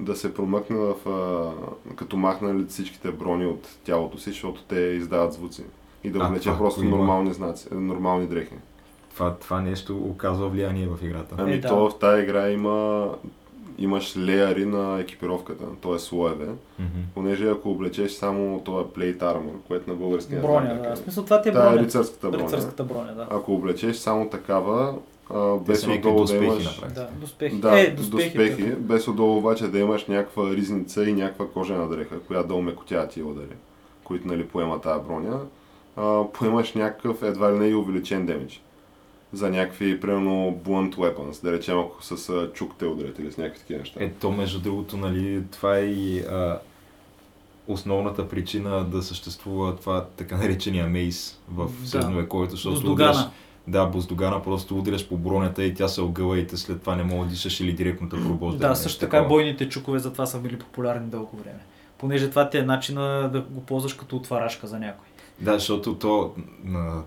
да се промъкне в, а, като махнали всичките брони от тялото си, защото те издават звуци. И да това просто има? нормални знаци, нормални дрехи. Това, това нещо оказва влияние в играта. Ами Е, да. то в тази игра има имаш леяри на екипировката, т.е. слоеве, Мгм. понеже ако облечеш само това plate armor, което на български не знам Броня, как да. е. В смисъл, това ти е Та е броня. рицарската броня. Рицарската броня, да. Ако облечеш само такава, а, без отдолу да имаш... Да, доспехи. Да, е, доспехи, доспехи. без отдолу обаче да имаш някаква ризница и някаква кожена дреха, която да омекотява тия удари, които нали, поема тази броня. А, поемаш някакъв едва ли не и увеличен демидж. За някакви, примерно, blunt weapons, да речем ако с а, чук те ударят или с някакви такива неща. Е, то между другото, нали, това е и а, основната причина да съществува това така наречения мейс в Да. средновековието, защото Буздогана. удряш, да, буздогана, просто удряш по бронята и тя се огъва и те след това не мога да дишаш или директно те пробожда. Да, също така бойните чукове затова са били популярни дълго време. Понеже това ти е начина да го ползваш като отварашка за някой. Да, защото то на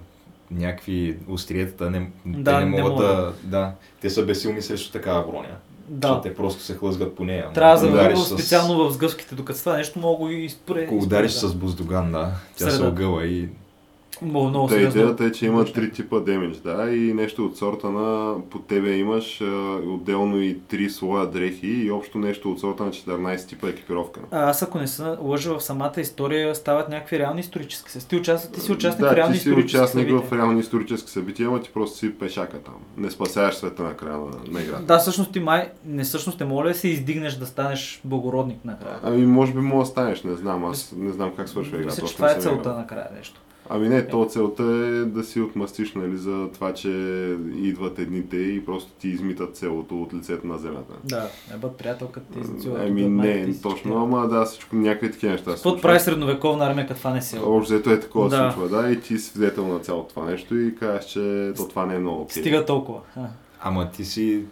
някакви остриетата не, Да, те не не могат могат. да, да. Те са безсилни срещу такава броня. Да. те просто се хлъзгат по нея. Трябва да удариш с- специално в сгъвките, докато това нещо мога го и спре. Ако удариш изпре, с буздоган, да, тя се Среда. огъва и Много, много Та сериозно. идеята е, че има три типа демидж, да, и нещо от сорта на по тебе имаш а, отделно и три слоя дрехи и общо нещо от сорта на 14 типа екипировка. А аз ако не се лъжа в самата история, стават някакви реални исторически събития. Ти, участваш, ти си участник в да, реални ти си участник събития. в реални исторически събития, ама ти просто си пешака там. Не спасяваш света на края на, на играта. Да, всъщност ти май, не всъщност не моля да се издигнеш да станеш благородник накрая. Ами може би мога да станеш, не знам, аз не знам как свършва играта. Мисля, че това е целта накрая нещо. Ами не, то целта е да си отмъстиш, нали, за това, че идват едните и просто ти измитат селото от лицето на земята. Да, не бъд приятелката ти изцила. Ами не, точно, ама да, всичко, някакви такива неща се Какво прави средновековна армия, като това не се Общо взето е такова Да. се случва, да, и ти си свидетел на цялото това нещо и казваш, че то това не е много окей. Стига толкова. А. Ама ти си,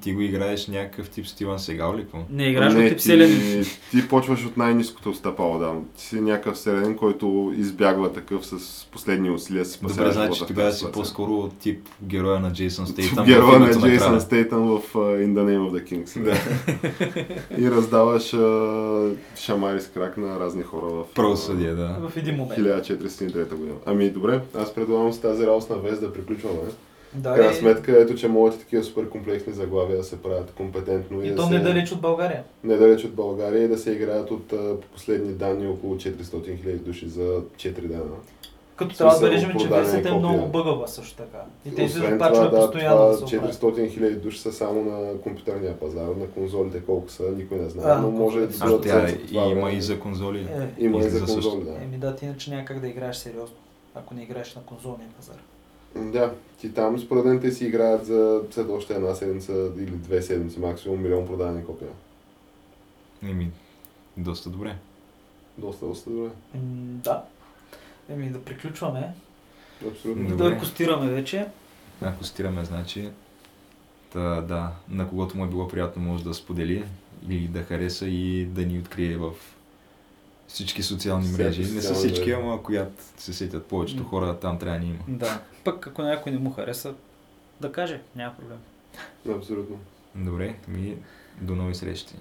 ти го играеш някакъв тип Стиван Сегал ли какво? Не играш не, от тип селянин. ти, ти почваш от най-низкото стъпало, да. Ти си някакъв селянин, който избягва такъв с последни усилия си спасява Добре, значи тогава си по-скоро тип героя на Джейсън Стейтън. Героя на Джейсън. Стейтън в uh, In the Name of the Kings. Да. и раздаваш uh, шамари с крак на разни хора в Правосъдие, да. В един момент. 1403 година. Ами добре, аз предлагам с тази работа на вест да приключваме. Да, крайна и- сметка, ето, че могат и такива супер комплексни заглавия да се правят компетентно и, И да то се... недалеч от България. недалеч от България и да се играят от последни данни около 400 000 души за 4 дена. Като трябва да бележим, че версията е много бъгава също така. И те Освен това, да, постоянно това оправят. 400 000 души са само на компютърния пазар, на конзолите колко са, никой не знае, А, но може да а, А бъдат тя за и това има и за конзоли. Е, Има и за излиза също. конзоли, да. Еми да, ти иначе няма как да играеш сериозно, ако не играеш на конзолния пазар. Да, ти там според мен те си играят за след още една седмица или две седмици максимум милион продадени копия. Еми, доста добре. Доста, доста добре. М, Да. Еми да приключваме. Абсолютно. И Добре. да костираме вече. Ако стираме, значи, та, да, на когото му е било приятно може да сподели или да хареса и да ни открие в всички социални мрежи. Не са всички, мрежи. ама която се сетят повечето хора, там трябва да ни има. Да. Пък ако някой не му хареса, да каже, няма проблем. Абсолютно. Добре, ми до нови срещи.